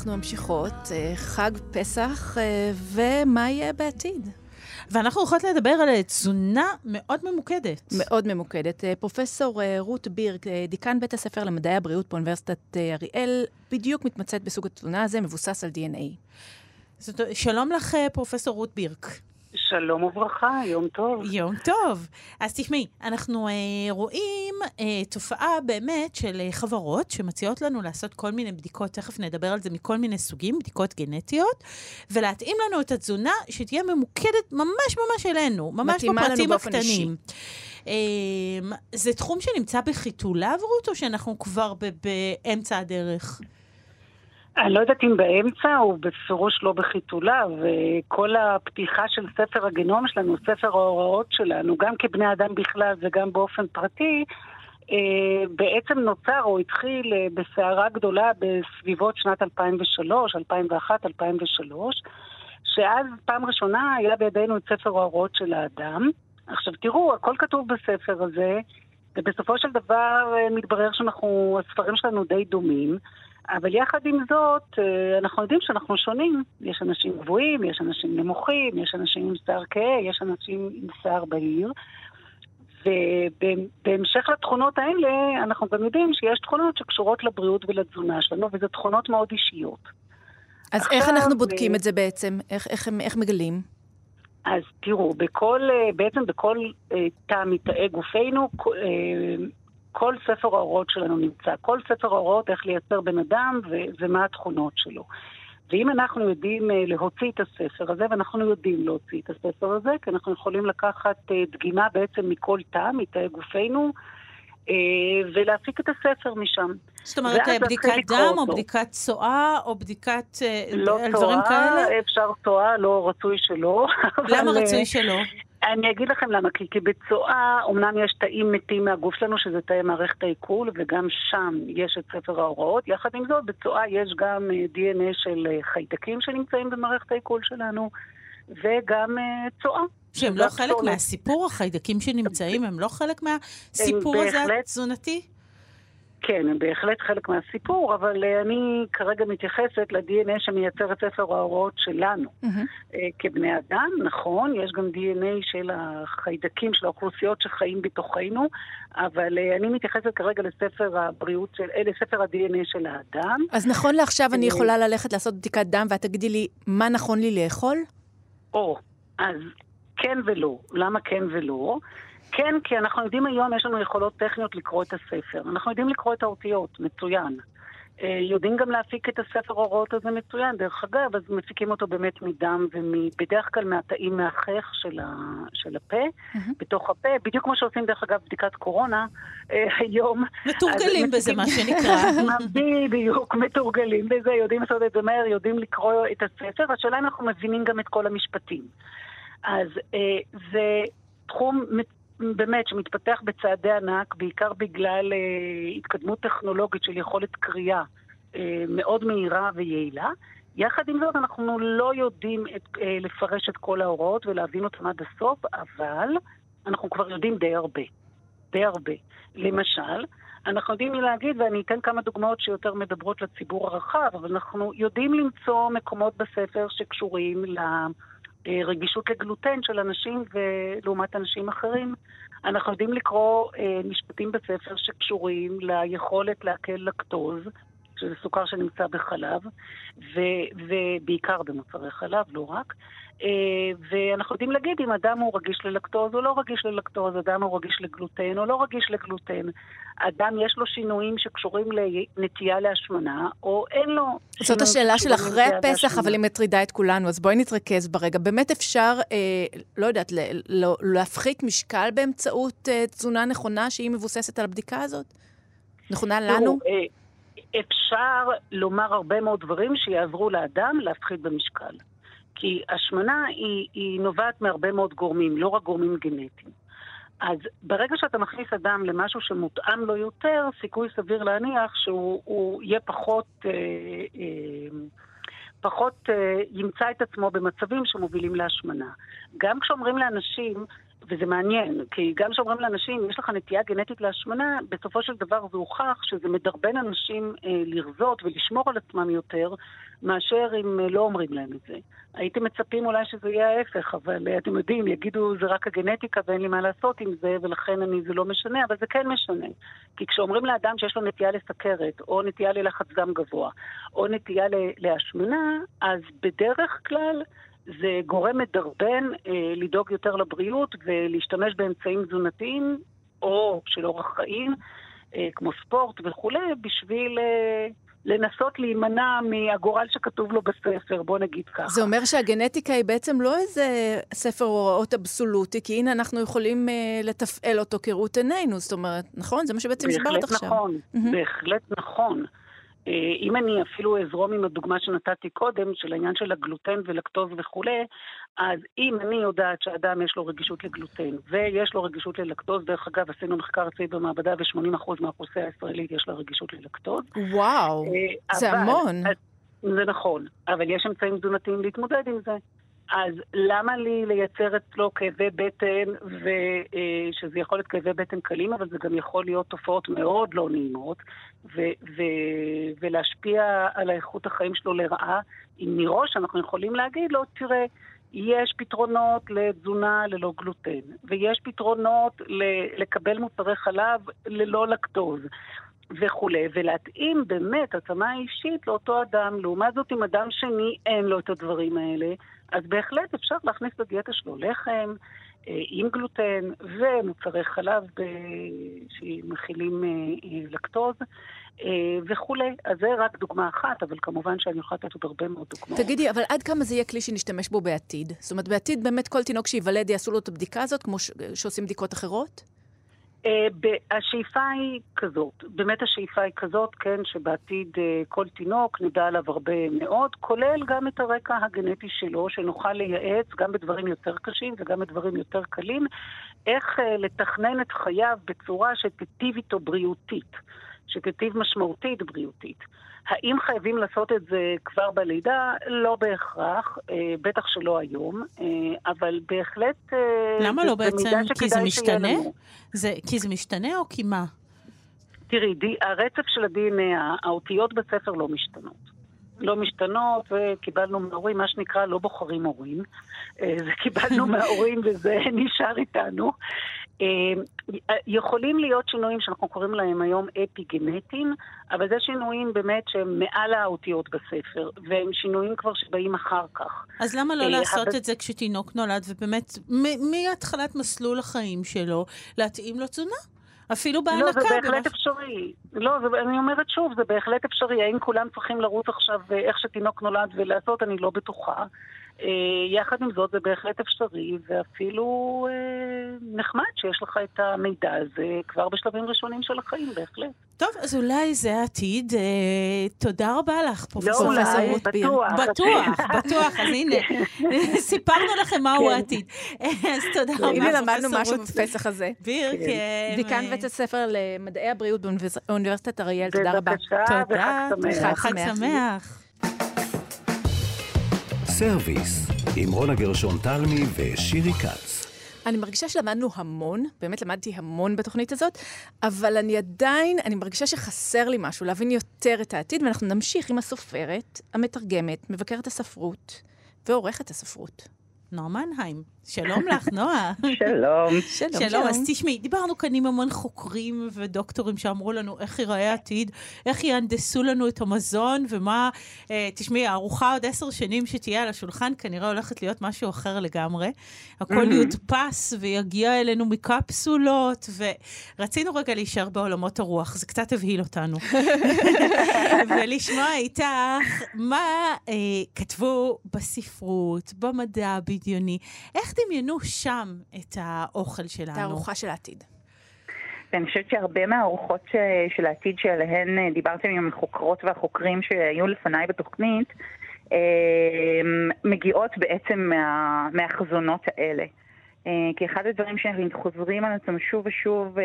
ואנחנו ממשיכות, אה, חג פסח, אה, ומה יהיה בעתיד? ואנחנו הולכות לדבר על תזונה מאוד ממוקדת. מאוד ממוקדת. אה, פרופסור רות בירק, דיקן בית הספר למדעי הבריאות באוניברסיטת אריאל, בדיוק מתמצאת בסוג התזונה הזה, מבוסס על DNA. זאת, שלום לך, פרופסור רות בירק. שלום וברכה, יום טוב. יום טוב. אז תשמעי, אנחנו אה, רואים אה, תופעה באמת של אה, חברות שמציעות לנו לעשות כל מיני בדיקות, תכף נדבר על זה מכל מיני סוגים, בדיקות גנטיות, ולהתאים לנו את התזונה שתהיה ממוקדת ממש ממש אלינו, ממש בפרטים הקטנים. אה, זה תחום שנמצא בחיתוליו, רות, או שאנחנו כבר באמצע הדרך? אני לא יודעת אם באמצע, הוא בפירוש לא בחיתוליו. וכל הפתיחה של ספר הגנום שלנו, ספר ההוראות שלנו, גם כבני אדם בכלל וגם באופן פרטי, אה, בעצם נוצר או התחיל אה, בסערה גדולה בסביבות שנת 2003, 2001, 2003, שאז פעם ראשונה היה בידינו את ספר ההוראות של האדם. עכשיו תראו, הכל כתוב בספר הזה, ובסופו של דבר אה, מתברר שאנחנו, הספרים שלנו די דומים. אבל יחד עם זאת, אה, אנחנו יודעים שאנחנו שונים. יש אנשים גבוהים, יש אנשים נמוכים, יש אנשים עם שיער כהה, יש אנשים עם שיער בהיר. ובהמשך לתכונות האלה, אנחנו גם יודעים שיש תכונות שקשורות לבריאות ולתזונה שלנו, וזה תכונות מאוד אישיות. אז עכשיו, איך אנחנו בודקים אה, את זה בעצם? איך, איך, הם- איך מגלים? אז תראו, בכל, אה, בעצם בכל אה, תא מתאי גופנו, כל- ספר ההוראות שלנו נמצא. כל ספר ההוראות איך לייצר בן אדם ו- ומה התכונות שלו. ואם אנחנו יודעים אה, להוציא את הספר הזה, ואנחנו יודעים להוציא את הספר הזה, כי אנחנו יכולים לקחת אה, דגימה בעצם מכל תא, מתאי גופנו, אה, ולהפיק את הספר משם. זאת אומרת, בדיקת דם, או. בדיקת צואה, או בדיקת... לא על דברים תואר, כאלה? אפשר תואר, לא רצוי שלא. למה רצוי שלא? אני אגיד לכם למה, כי, כי בצואה אומנם יש תאים מתים מהגוף שלנו, שזה תאי מערכת העיכול, וגם שם יש את ספר ההוראות. יחד עם זאת, בצואה יש גם אה, DNA של אה, חיידקים שנמצאים במערכת העיכול שלנו, וגם אה, צואה. שהם לא חלק. מהסיפור, החיידקים שנמצאים, הם לא חלק מהסיפור הזה בהחלט. כן, הם בהחלט חלק מהסיפור, אבל אה, אני כרגע מתייחסת ל-DNA שמייצר את ספר ההוראות שלנו. אה, כבני אדם, נכון, יש גם DNA של החיידקים, של האוכלוסיות שחיים בתוכנו, אבל אה, אני מתייחסת כרגע לספר הבריאות של, לספר ה-DNA של האדם. אז נכון לעכשיו אני יכולה ללכת לעשות בדיקת דם ואת תגידי לי מה נכון לי לאכול? או, אז כן ולא. למה כן ולא? כן, כי אנחנו יודעים היום, יש לנו יכולות טכניות לקרוא את הספר. אנחנו יודעים לקרוא את האותיות, מצוין. אה, יודעים גם להפיק את הספר הוראות הזה מצוין. דרך אגב, אז מפיקים אותו באמת מדם ובדרך כלל מהתאים מהחך של, ה, של הפה, בתוך הפה, בדיוק כמו שעושים דרך אגב בדיקת קורונה אה, היום. מתורגלים בזה, מה שנקרא. בדיוק, מתורגלים בזה, יודעים לעשות את זה מהר, יודעים לקרוא את הספר. השאלה אם אנחנו מבינים גם את כל המשפטים. אז אה, זה תחום באמת שמתפתח בצעדי ענק, בעיקר בגלל אה, התקדמות טכנולוגית של יכולת קריאה אה, מאוד מהירה ויעילה. יחד עם זאת, אנחנו לא יודעים את, אה, לפרש את כל ההוראות ולהבין אותן עד הסוף, אבל אנחנו כבר יודעים די הרבה. די הרבה. למשל, אנחנו יודעים להגיד, ואני אתן כמה דוגמאות שיותר מדברות לציבור הרחב, אבל אנחנו יודעים למצוא מקומות בספר שקשורים לרגישות לגלוטן של אנשים ולעומת אנשים אחרים. אנחנו יודעים לקרוא אה, משפטים בספר שקשורים ליכולת לעכל לקטוז, שזה סוכר שנמצא בחלב, ו- ובעיקר במוצרי חלב, לא רק. אה, ואנחנו יודעים להגיד אם אדם הוא רגיש ללקטוז או לא רגיש ללקטוז, אדם הוא רגיש לגלוטן או לא רגיש לגלוטן. אדם יש לו שינויים שקשורים לנטייה להשמנה, או אין לו... זאת השאלה של אחרי הפסח, להשמנה. אבל היא מטרידה את כולנו, אז בואי נתרכז ברגע. באמת אפשר, אה, לא יודעת, ל- לא- להפחית משקל באמצעות אה, תזונה נכונה שהיא מבוססת על הבדיקה הזאת? נכונה לנו? תראו, אה, אפשר לומר הרבה מאוד דברים שיעזרו לאדם להפחית במשקל. כי השמנה היא, היא נובעת מהרבה מאוד גורמים, לא רק גורמים גנטיים. אז ברגע שאתה מכניס אדם למשהו שמותאם לו יותר, סיכוי סביר להניח שהוא הוא יהיה פחות, אה, אה, פחות אה, ימצא את עצמו במצבים שמובילים להשמנה. גם כשאומרים לאנשים, וזה מעניין, כי גם כשאומרים לאנשים, יש לך נטייה גנטית להשמנה, בסופו של דבר זה הוכח שזה מדרבן אנשים אה, לרזות ולשמור על עצמם יותר, מאשר אם אה, לא אומרים להם את זה. הייתם מצפים אולי שזה יהיה ההפך, אבל אה, אתם יודעים, יגידו זה רק הגנטיקה ואין לי מה לעשות עם זה, ולכן אני, זה לא משנה, אבל זה כן משנה. כי כשאומרים לאדם שיש לו נטייה לסכרת, או נטייה ללחץ דם גבוה, או נטייה להשמנה, אז בדרך כלל זה גורם מדרבן אה, לדאוג יותר לבריאות ולהשתמש באמצעים תזונתיים או של אורח חיים, אה, כמו ספורט וכולי, בשביל אה, לנסות להימנע מהגורל שכתוב לו בספר, בוא נגיד ככה. זה אומר שהגנטיקה היא בעצם לא איזה ספר הוראות אבסולוטי, כי הנה אנחנו יכולים אה, לתפעל אותו כראות עינינו, זאת אומרת, נכון? זה מה שבעצם הסברת בהחלט עכשיו. נכון, מהמם. בהחלט נכון. אה, אם אני אפילו אזרום עם הדוגמה שנתתי קודם, של העניין של הגלוטן ולקטוז וכולי, אז אם אני יודעת שאדם יש לו רגישות לגלוטן ויש לו רגישות ללקטוז, דרך אגב, עשינו מחקר אצלי במעבדה ו-80% מהאוכלוסייה הישראלית יש לה רגישות ללקטוז. וואו, אה, זה אבל- המון. אז- זה נכון, אבל יש אמצעים תזונתיים להתמודד עם זה. אז למה לי לייצר אצלו כאבי בטן, ושזה יכול להיות כאבי בטן קלים, אבל זה גם יכול להיות תופעות מאוד לא נעימות, ו- ו- ולהשפיע על האיכות החיים שלו לרעה, אם מראש אנחנו יכולים להגיד לו, תראה, יש פתרונות לתזונה ללא גלוטן, ויש פתרונות לקבל מוצרי חלב ללא לקטוז. וכולי, ולהתאים באמת התאמה אישית לאותו אדם. לעומת זאת, אם אדם שני אין לו את הדברים האלה, אז בהחלט אפשר להכניס לדיאטה שלו לחם אה, עם גלוטן ומוצרי חלב ב... שמכילים אה, אה, לקטוז וכולי. אז זה רק דוגמה אחת, אבל כמובן שאני יכולה לתת עוד הרבה מאוד דוגמאות. תגידי, אבל עד כמה זה יהיה כלי שנשתמש בו בעתיד? זאת אומרת, בעתיד באמת כל תינוק שייוולד יעשו לו את הבדיקה הזאת, כמו ש- שעושים בדיקות אחרות? אה, השאיפה היא כזאת, באמת השאיפה היא כזאת, כן, שבעתיד אה, כל תינוק נדע עליו הרבה מאוד, כולל גם את הרקע הגנטי שלו, שנוכל לייעץ גם בדברים יותר קשים וגם בדברים יותר קלים, איך אה, לתכנן את חייו בצורה שתיטיב איתו בריאותית, שתיטיב משמעותית בריאותית. האם חייבים לעשות את זה כבר בלידה? לא בהכרח, אה, בטח שלא היום, אה, אבל בהחלט... אה, למה לא בעצם? כי זה משתנה? זה, כי זה משתנה או כי מה? תראי, די, הרצף של ה-DNA, האותיות בספר לא משתנות. לא משתנות, וקיבלנו מההורים, מה שנקרא, לא בוחרים הורים. זה קיבלנו מההורים וזה נשאר איתנו. אה, יכולים להיות שינויים שאנחנו קוראים להם היום אפי-גנטיים, אבל זה שינויים באמת שהם מעל האותיות בספר, והם שינויים כבר שבאים אחר כך. אז למה לא אה, לעשות את זה כשתינוק נולד, ובאמת, מהתחלת מסלול החיים שלו, להתאים לו תזונה? אפילו בהנקה. לא, זה בהחלט במש- אפשרי. לא, זה, אני אומרת שוב, זה בהחלט אפשרי. האם כולם צריכים לרוץ עכשיו אה, איך שתינוק נולד ולעשות? אני לא בטוחה. אה, יחד עם זאת, זה בהחלט אפשרי, ואפילו אה, נחמד שיש לך את המידע הזה כבר בשלבים ראשונים של החיים, בהחלט. טוב, אז אולי זה העתיד. אה, תודה רבה לך, לא פרופסור אולי, רות ביר. בטוח. בטוח, בטוח. אז הנה, סיפרנו לכם מהו כן. העתיד. אז תודה רבה, הנה למדנו משהו רות בפסח הזה. ביר, כן. דיקן בית הספר למדעי הבריאות באוניברסיטת אריאל, תודה רבה. בבקשה, תודה, וחג שמח. חג שמח. סרוויס, עם רונה גרשון תלמי ושירי כץ. אני מרגישה שלמדנו המון, באמת למדתי המון בתוכנית הזאת, אבל אני עדיין, אני מרגישה שחסר לי משהו, להבין יותר את העתיד, ואנחנו נמשיך עם הסופרת, המתרגמת, מבקרת הספרות ועורכת הספרות. נועה מנהיים. שלום לך, נועה. שלום. שלום, שלום, אז תשמעי, דיברנו כאן עם המון חוקרים ודוקטורים שאמרו לנו איך ייראה העתיד, איך יהנדסו לנו את המזון, ומה, אה, תשמעי, הארוחה עוד עשר שנים שתהיה על השולחן כנראה הולכת להיות משהו אחר לגמרי. הכל יודפס ויגיע אלינו מקפסולות, ורצינו רגע להישאר בעולמות הרוח, זה קצת הבהיל אותנו. ולשמוע איתך מה אה, כתבו בספרות, במדע הבדיוני, איך דמיינו שם את האוכל שלנו. את הארוחה של העתיד. ואני חושבת שהרבה מהארוחות ש- של העתיד שעליהן אה, דיברתם עם החוקרות והחוקרים שהיו לפניי בתוכנית, אה, מגיעות בעצם מה, מהחזונות האלה. אה, כי אחד הדברים שחוזרים על עצמם שוב ושוב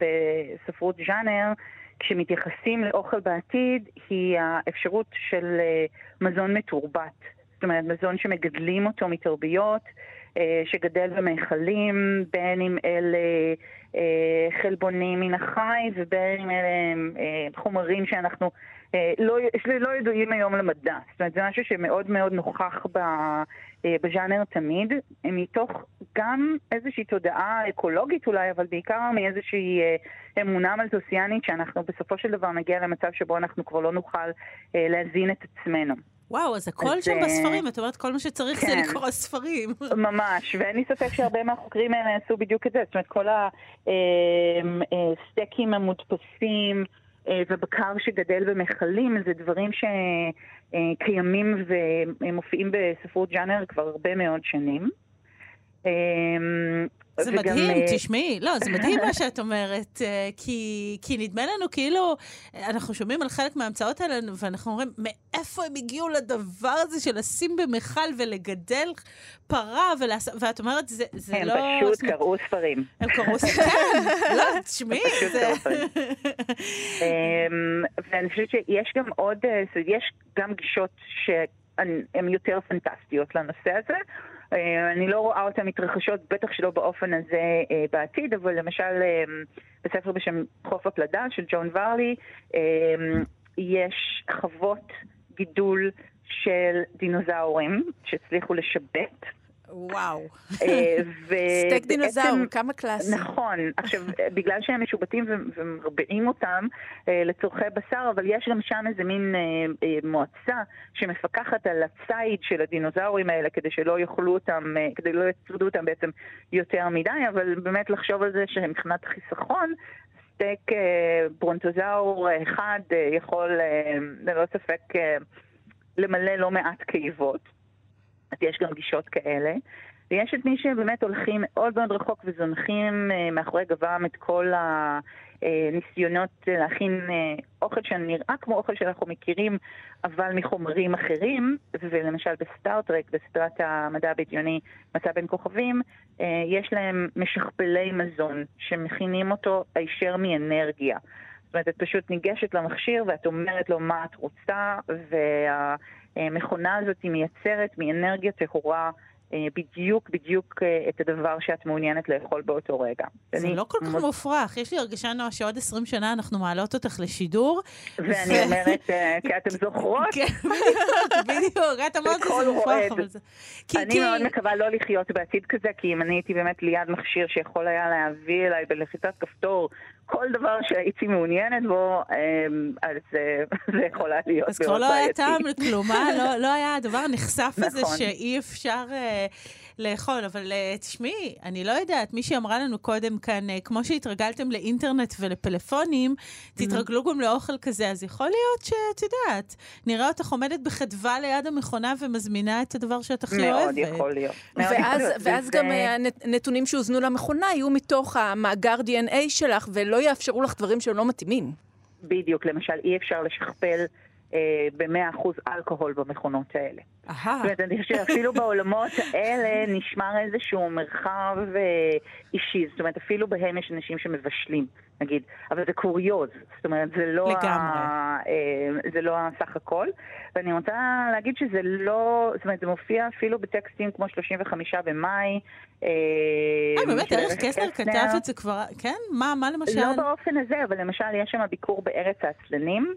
בספרות ז'אנר, כשמתייחסים לאוכל בעתיד, היא האפשרות של מזון מתורבת. זאת אומרת, מזון שמגדלים אותו מתרביות, שגדל במכלים, בין אם אלה אה, חלבונים מן החי ובין אם אלה אה, חומרים שאנחנו אה, לא, לא ידועים היום למדע. זאת אומרת, זה משהו שמאוד מאוד נוכח אה, בז'אנר תמיד, מתוך גם איזושהי תודעה אקולוגית אולי, אבל בעיקר מאיזושהי אה, אמונה מלטוסיאנית שאנחנו בסופו של דבר נגיע למצב שבו אנחנו כבר לא נוכל אה, להזין את עצמנו. וואו, אז הכל אז, שם אה, בספרים, את אומרת, כל מה שצריך זה כן. לקרוא ספרים. ממש, ואין לי ספק שהרבה מהחוקרים האלה עשו בדיוק את זה. זאת אומרת, כל הסטייקים המודפסים אה, ובקר שגדל במכלים, זה דברים שקיימים ומופיעים בספרות ג'אנר כבר הרבה מאוד שנים. אה, זה וגם, מדהים, אה, תשמעי, לא, זה מדהים מה שאת אומרת, אה, כי, כי נדמה לנו כאילו, אנחנו שומעים על חלק מההמצאות האלה, ואנחנו אומרים, מאיפה הם הגיעו לדבר הזה של לשים במכל ולגדל פרה, ולעש... ואת אומרת, זה, זה הם לא... פשוט קראו ספרים. הם קראו ספרים, כן, לא, תשמעי, זה... אמ, ואני חושבת שיש גם עוד, אה, יש גם גישות שהן יותר פנטסטיות לנושא הזה. אה, אני לא רואה אותן מתרחשות, בטח שלא באופן הזה אה, בעתיד, אבל למשל אה, בספר בשם חוף הפלדה של ג'ון ורלי, יש חוות גידול של דינוזאורים שהצליחו לשבת. וואו. אה, סטייק דינוזאור, כמה קלאסי. נכון. עכשיו, בגלל שהם משובטים ו- ומרביעים אותם אה, לצורכי בשר, אבל יש גם שם איזה מין אה, אה, מועצה שמפקחת על הציד של הדינוזאורים האלה, כדי שלא יאכלו אותם, אה, כדי לא יצרדו אותם בעצם יותר מדי, אבל באמת לחשוב על זה שמבחינת חיסכון, סטייק אה, ברונטוזאור אחד אה, יכול אה, ללא ספק אה, למלא לא מעט קיבות. אז יש גם גישות כאלה. ויש את מי שבאמת הולכים מאוד מאוד רחוק וזונחים אה, מאחורי גבם את כל הניסיונות להכין אה, אוכל שנראה כמו אוכל שאנחנו מכירים, אבל מחומרים אחרים, ולמשל בסטאר-טרק, בסדרת המדע הבדיוני, מצע בין כוכבים, אה, יש להם משכפלי מזון שמכינים אותו הישר מאנרגיה. זאת אומרת, את פשוט ניגשת למכשיר ואת אומרת לו מה את רוצה, והמכונה הזאת היא מייצרת מאנרגיה טהורה אה, בדיוק בדיוק אה, את הדבר שאת מעוניינת לאכול באותו רגע. זה אני לא כל כך מוצ- מופרך. יש לי הרגשה, נועה, שעוד 20 שנה אנחנו מעלות אותך לשידור. ואני ו- אומרת, אה, כי אתם זוכרות, כן, בדיוק. את אמרת שזה מופרך. אבל זה... כי- אני כי- מאוד מקווה לא לחיות בעתיד כזה, כי אם אני הייתי באמת ליד מכשיר שיכול היה להביא אליי בלחיצת כפתור כל דבר שהייתי מעוניינת בו, אמ, אז אה, זה יכול היה להיות אז כבר לא היה. טעם לכלום, אה? לא- לא היה הדבר הנחשף הזה נכון. שאי אפשר אה, לאכול. אבל אה, תשמעי, אני לא יודעת, מישהי אמרה לנו קודם כאן, אה, כמו שהתרגלתם לאינטרנט ולפלאפונים, תתרגלו גם לאוכל כזה, אז יכול להיות שאת יודעת, נראה אותך עומדת בחדווה ליד המכונה ומזמינה את הדבר שאת הכי אוהבת. מאוד יכול להיות. ואז, גם אה, הנתונים שהוזנו למכונה יהיו מתוך המאגר DNA שלך, ולא יאפשרו לך דברים שהם לא מתאימים. בדיוק, למשל, אי אפשר לשכפל אה, ב-100% אלכוהול במכונות האלה. אהה. זאת אומרת, אני חושבת שאפילו בעולמות האלה נשמר איזשהו מרחב אה, אישי. זאת אומרת, אפילו בהם יש אנשים שמבשלים, נגיד. אבל זה קוריוז. זאת אומרת, זה לא, לגמרי. ה, אה, זה לא הסך הכל. ואני רוצה להגיד שזה לא... זאת אומרת, זה מופיע אפילו בטקסטים כמו 35 במאי. אה, אה, באמת, ארז קסלר כתב את זה כבר, כן? מה, מה למשל? לא באופן הזה, אבל למשל יש שם ביקור בארץ העצלנים,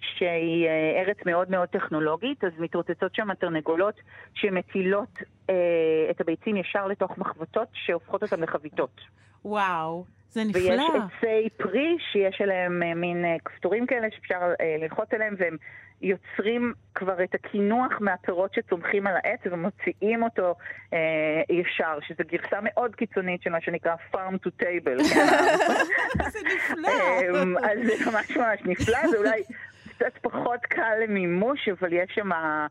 שהיא אה, ארץ מאוד מאוד טכנולוגית, אז מתרוצצות שם תרנגולות שמטילות אה, את הביצים ישר לתוך מחבטות שהופכות אותן לחביתות. וואו, זה ויש נפלא. עצי פרי שיש עליהם אה, מין אה, כפתורים כאלה שאפשר אה, ללחוץ עליהם, והם יוצרים כבר את הקינוח מהפירות שצומחים על העץ ומוציאים אותו אה, ישר, שזו גרסה מאוד קיצונית של מה שנקרא farm to table. זה נפלא. אמ, אז זה ממש ממש נפלא, זה אולי קצת פחות קל למימוש, אבל יש שם אה,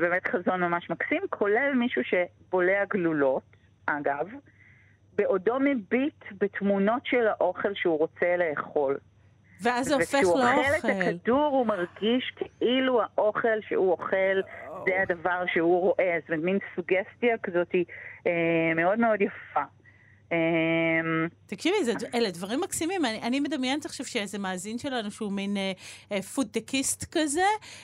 באמת חזון ממש מקסים, כולל מישהו שבולע גלולות, אגב, בעודו מביט בתמונות של האוכל שהוא רוצה לאכול. ואז זה הופך וכשהוא אוכל את לאוכל. הכדור הוא מרגיש כאילו האוכל שהוא אוכל זה הדבר שהוא רואה, זאת אומרת מין סוגסטיה כזאת אה, מאוד מאוד יפה. אה, תקשיבי, זה, אלה דברים מקסימים. אני, אני מדמיינת עכשיו שאיזה מאזין שלנו שהוא מין אה, אה, פודטקיסט כזה,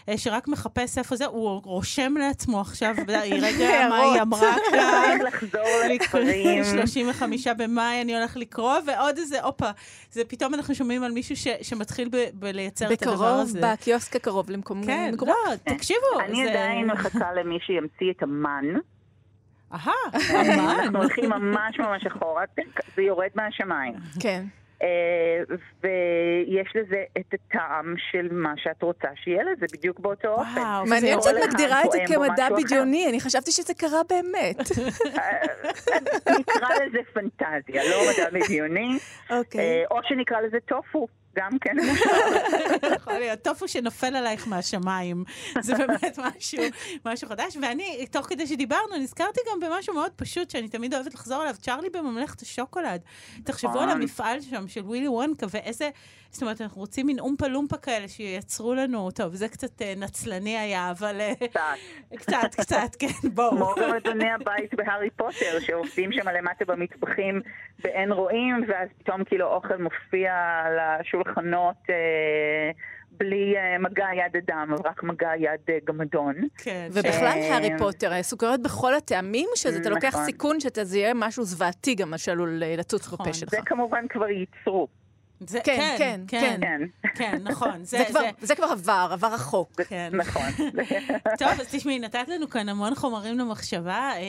אה, שרק מחפש איפה זה, הוא רושם לעצמו עכשיו, היא רגע מה היא אמרה כאן. לחזור לספרים. 35 במאי אני הולך לקרוא, ועוד איזה, הופה, זה פתאום אנחנו שומעים על מישהו ש, שמתחיל ב, בלייצר את הדבר בקרוב, הזה. בקיוסק הקרוב למקום... כן, למקומות. לא, תקשיבו. אני זה- עדיין מחכה למי שימציא את המן. אהה, אנחנו. הולכים ממש ממש אחורה, זה יורד מהשמיים. כן. אה, ויש לזה את הטעם של מה שאת רוצה שיהיה לזה בדיוק באותו אופן. וואו, מעניין שאת מגדירה את זה כמדע. בדיוני, אני חשבתי שזה קרה באמת. אה, נקרא לזה פנטזיה, לא מדע בדיוני, אוקיי. אה, או שנקרא לזה טופו, גם כן. יכול להיות. טופו שנופל עלייך מהשמיים. זה באמת משהו, משהו חדש. ואני, תוך כדי שדיברנו, נזכרתי גם במשהו מאוד פשוט, שאני תמיד אוהבת לחזור עליו, צ'ארלי בממלכת השוקולד. תחשבו על נכון. המפעל שם של ווילי וונקה, ואיזה... זאת אומרת, אנחנו רוצים מין אומפה לומפה כאלה שייצרו לנו, טוב, זה קצת אה, נצלני היה, אבל... אה, קצת. קצת, קצת, כן, בואו. כמו גם אדוני הבית בהארי פוטר, שעובדים שם למטה במטבחים באין רואים, ואז פתאום כאילו אוכל מופיע על השולחנות אה, בלי אה, מגע יד אדם, אבל רק מגע יד אה, גמדון. כן, ובכלל אה, הארי פוטר, סוכריות בכל הטעמים, שאתה לוקח נכון. סיכון שזה יהיה משהו זוועתי גם, מה שעלול לצוץ נכון. בפה שלך. זה כמובן כבר ייצרו, זה, כן, כן, כן, כן, כן. כן, נכון. זה כבר- זה כבר עבר, עבר רחוק. כן. נכון. טוב, אז תשמעי, נתת לנו כאן המון חומרים למחשבה, אה,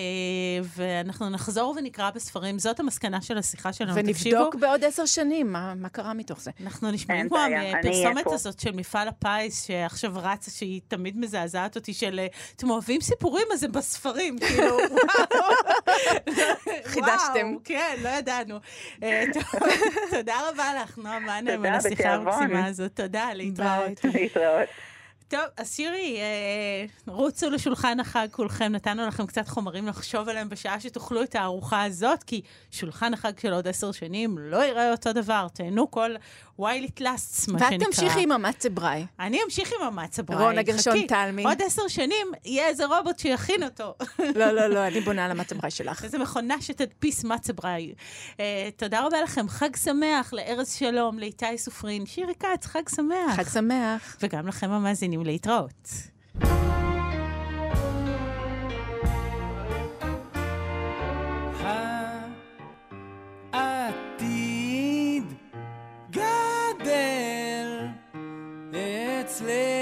ואנחנו נחזור ונקרא בספרים. זאת המסקנה של השיחה שלנו. תקשיבו, ונבדוק בעוד עשר שנים מה מה קרה מתוך זה. אנחנו נשמעים כמו הפרסומת. הזאת של מפעל הפיס, שעכשיו רצה, שהיא תמיד מזעזעת אותי, של אה, אתם אוהבים סיפורים, אז הם בספרים, כאילו, וואו. חידשתם. וואו, כן, לא ידענו. אה, תודה רבה לך, נועה מנהל, על השיחה. המקסימה הזאת. תודה, להתראות. להתראות. טוב, אז שירי, אה, רוצו לשולחן החג כולכם, נתנו לכם קצת חומרים לחשוב עליהם בשעה שתאכלו את הארוחה הזאת, כי שולחן החג של עוד עשר שנים לא ייראה אותו דבר. תהנו כל while it lasts, מה ואת שנקרא. תמשיכי עם המצה בראי. אני אמשיך עם המצה בראי. רונה גרשון. תלמי. עוד עשר שנים יהיה איזה רובוט שיכין אותו. לא, לא, לא, אני בונה על המצה בראי שלך. איזה מכונה שתדפיס מצה בראי. אה, תודה רבה לכם, חג שמח לארז שלום, לאיתי סופרין, שירי כץ, חג שמח. חג שמח. וגם לכם המאזינים להתראות. העתיד גדל אצלך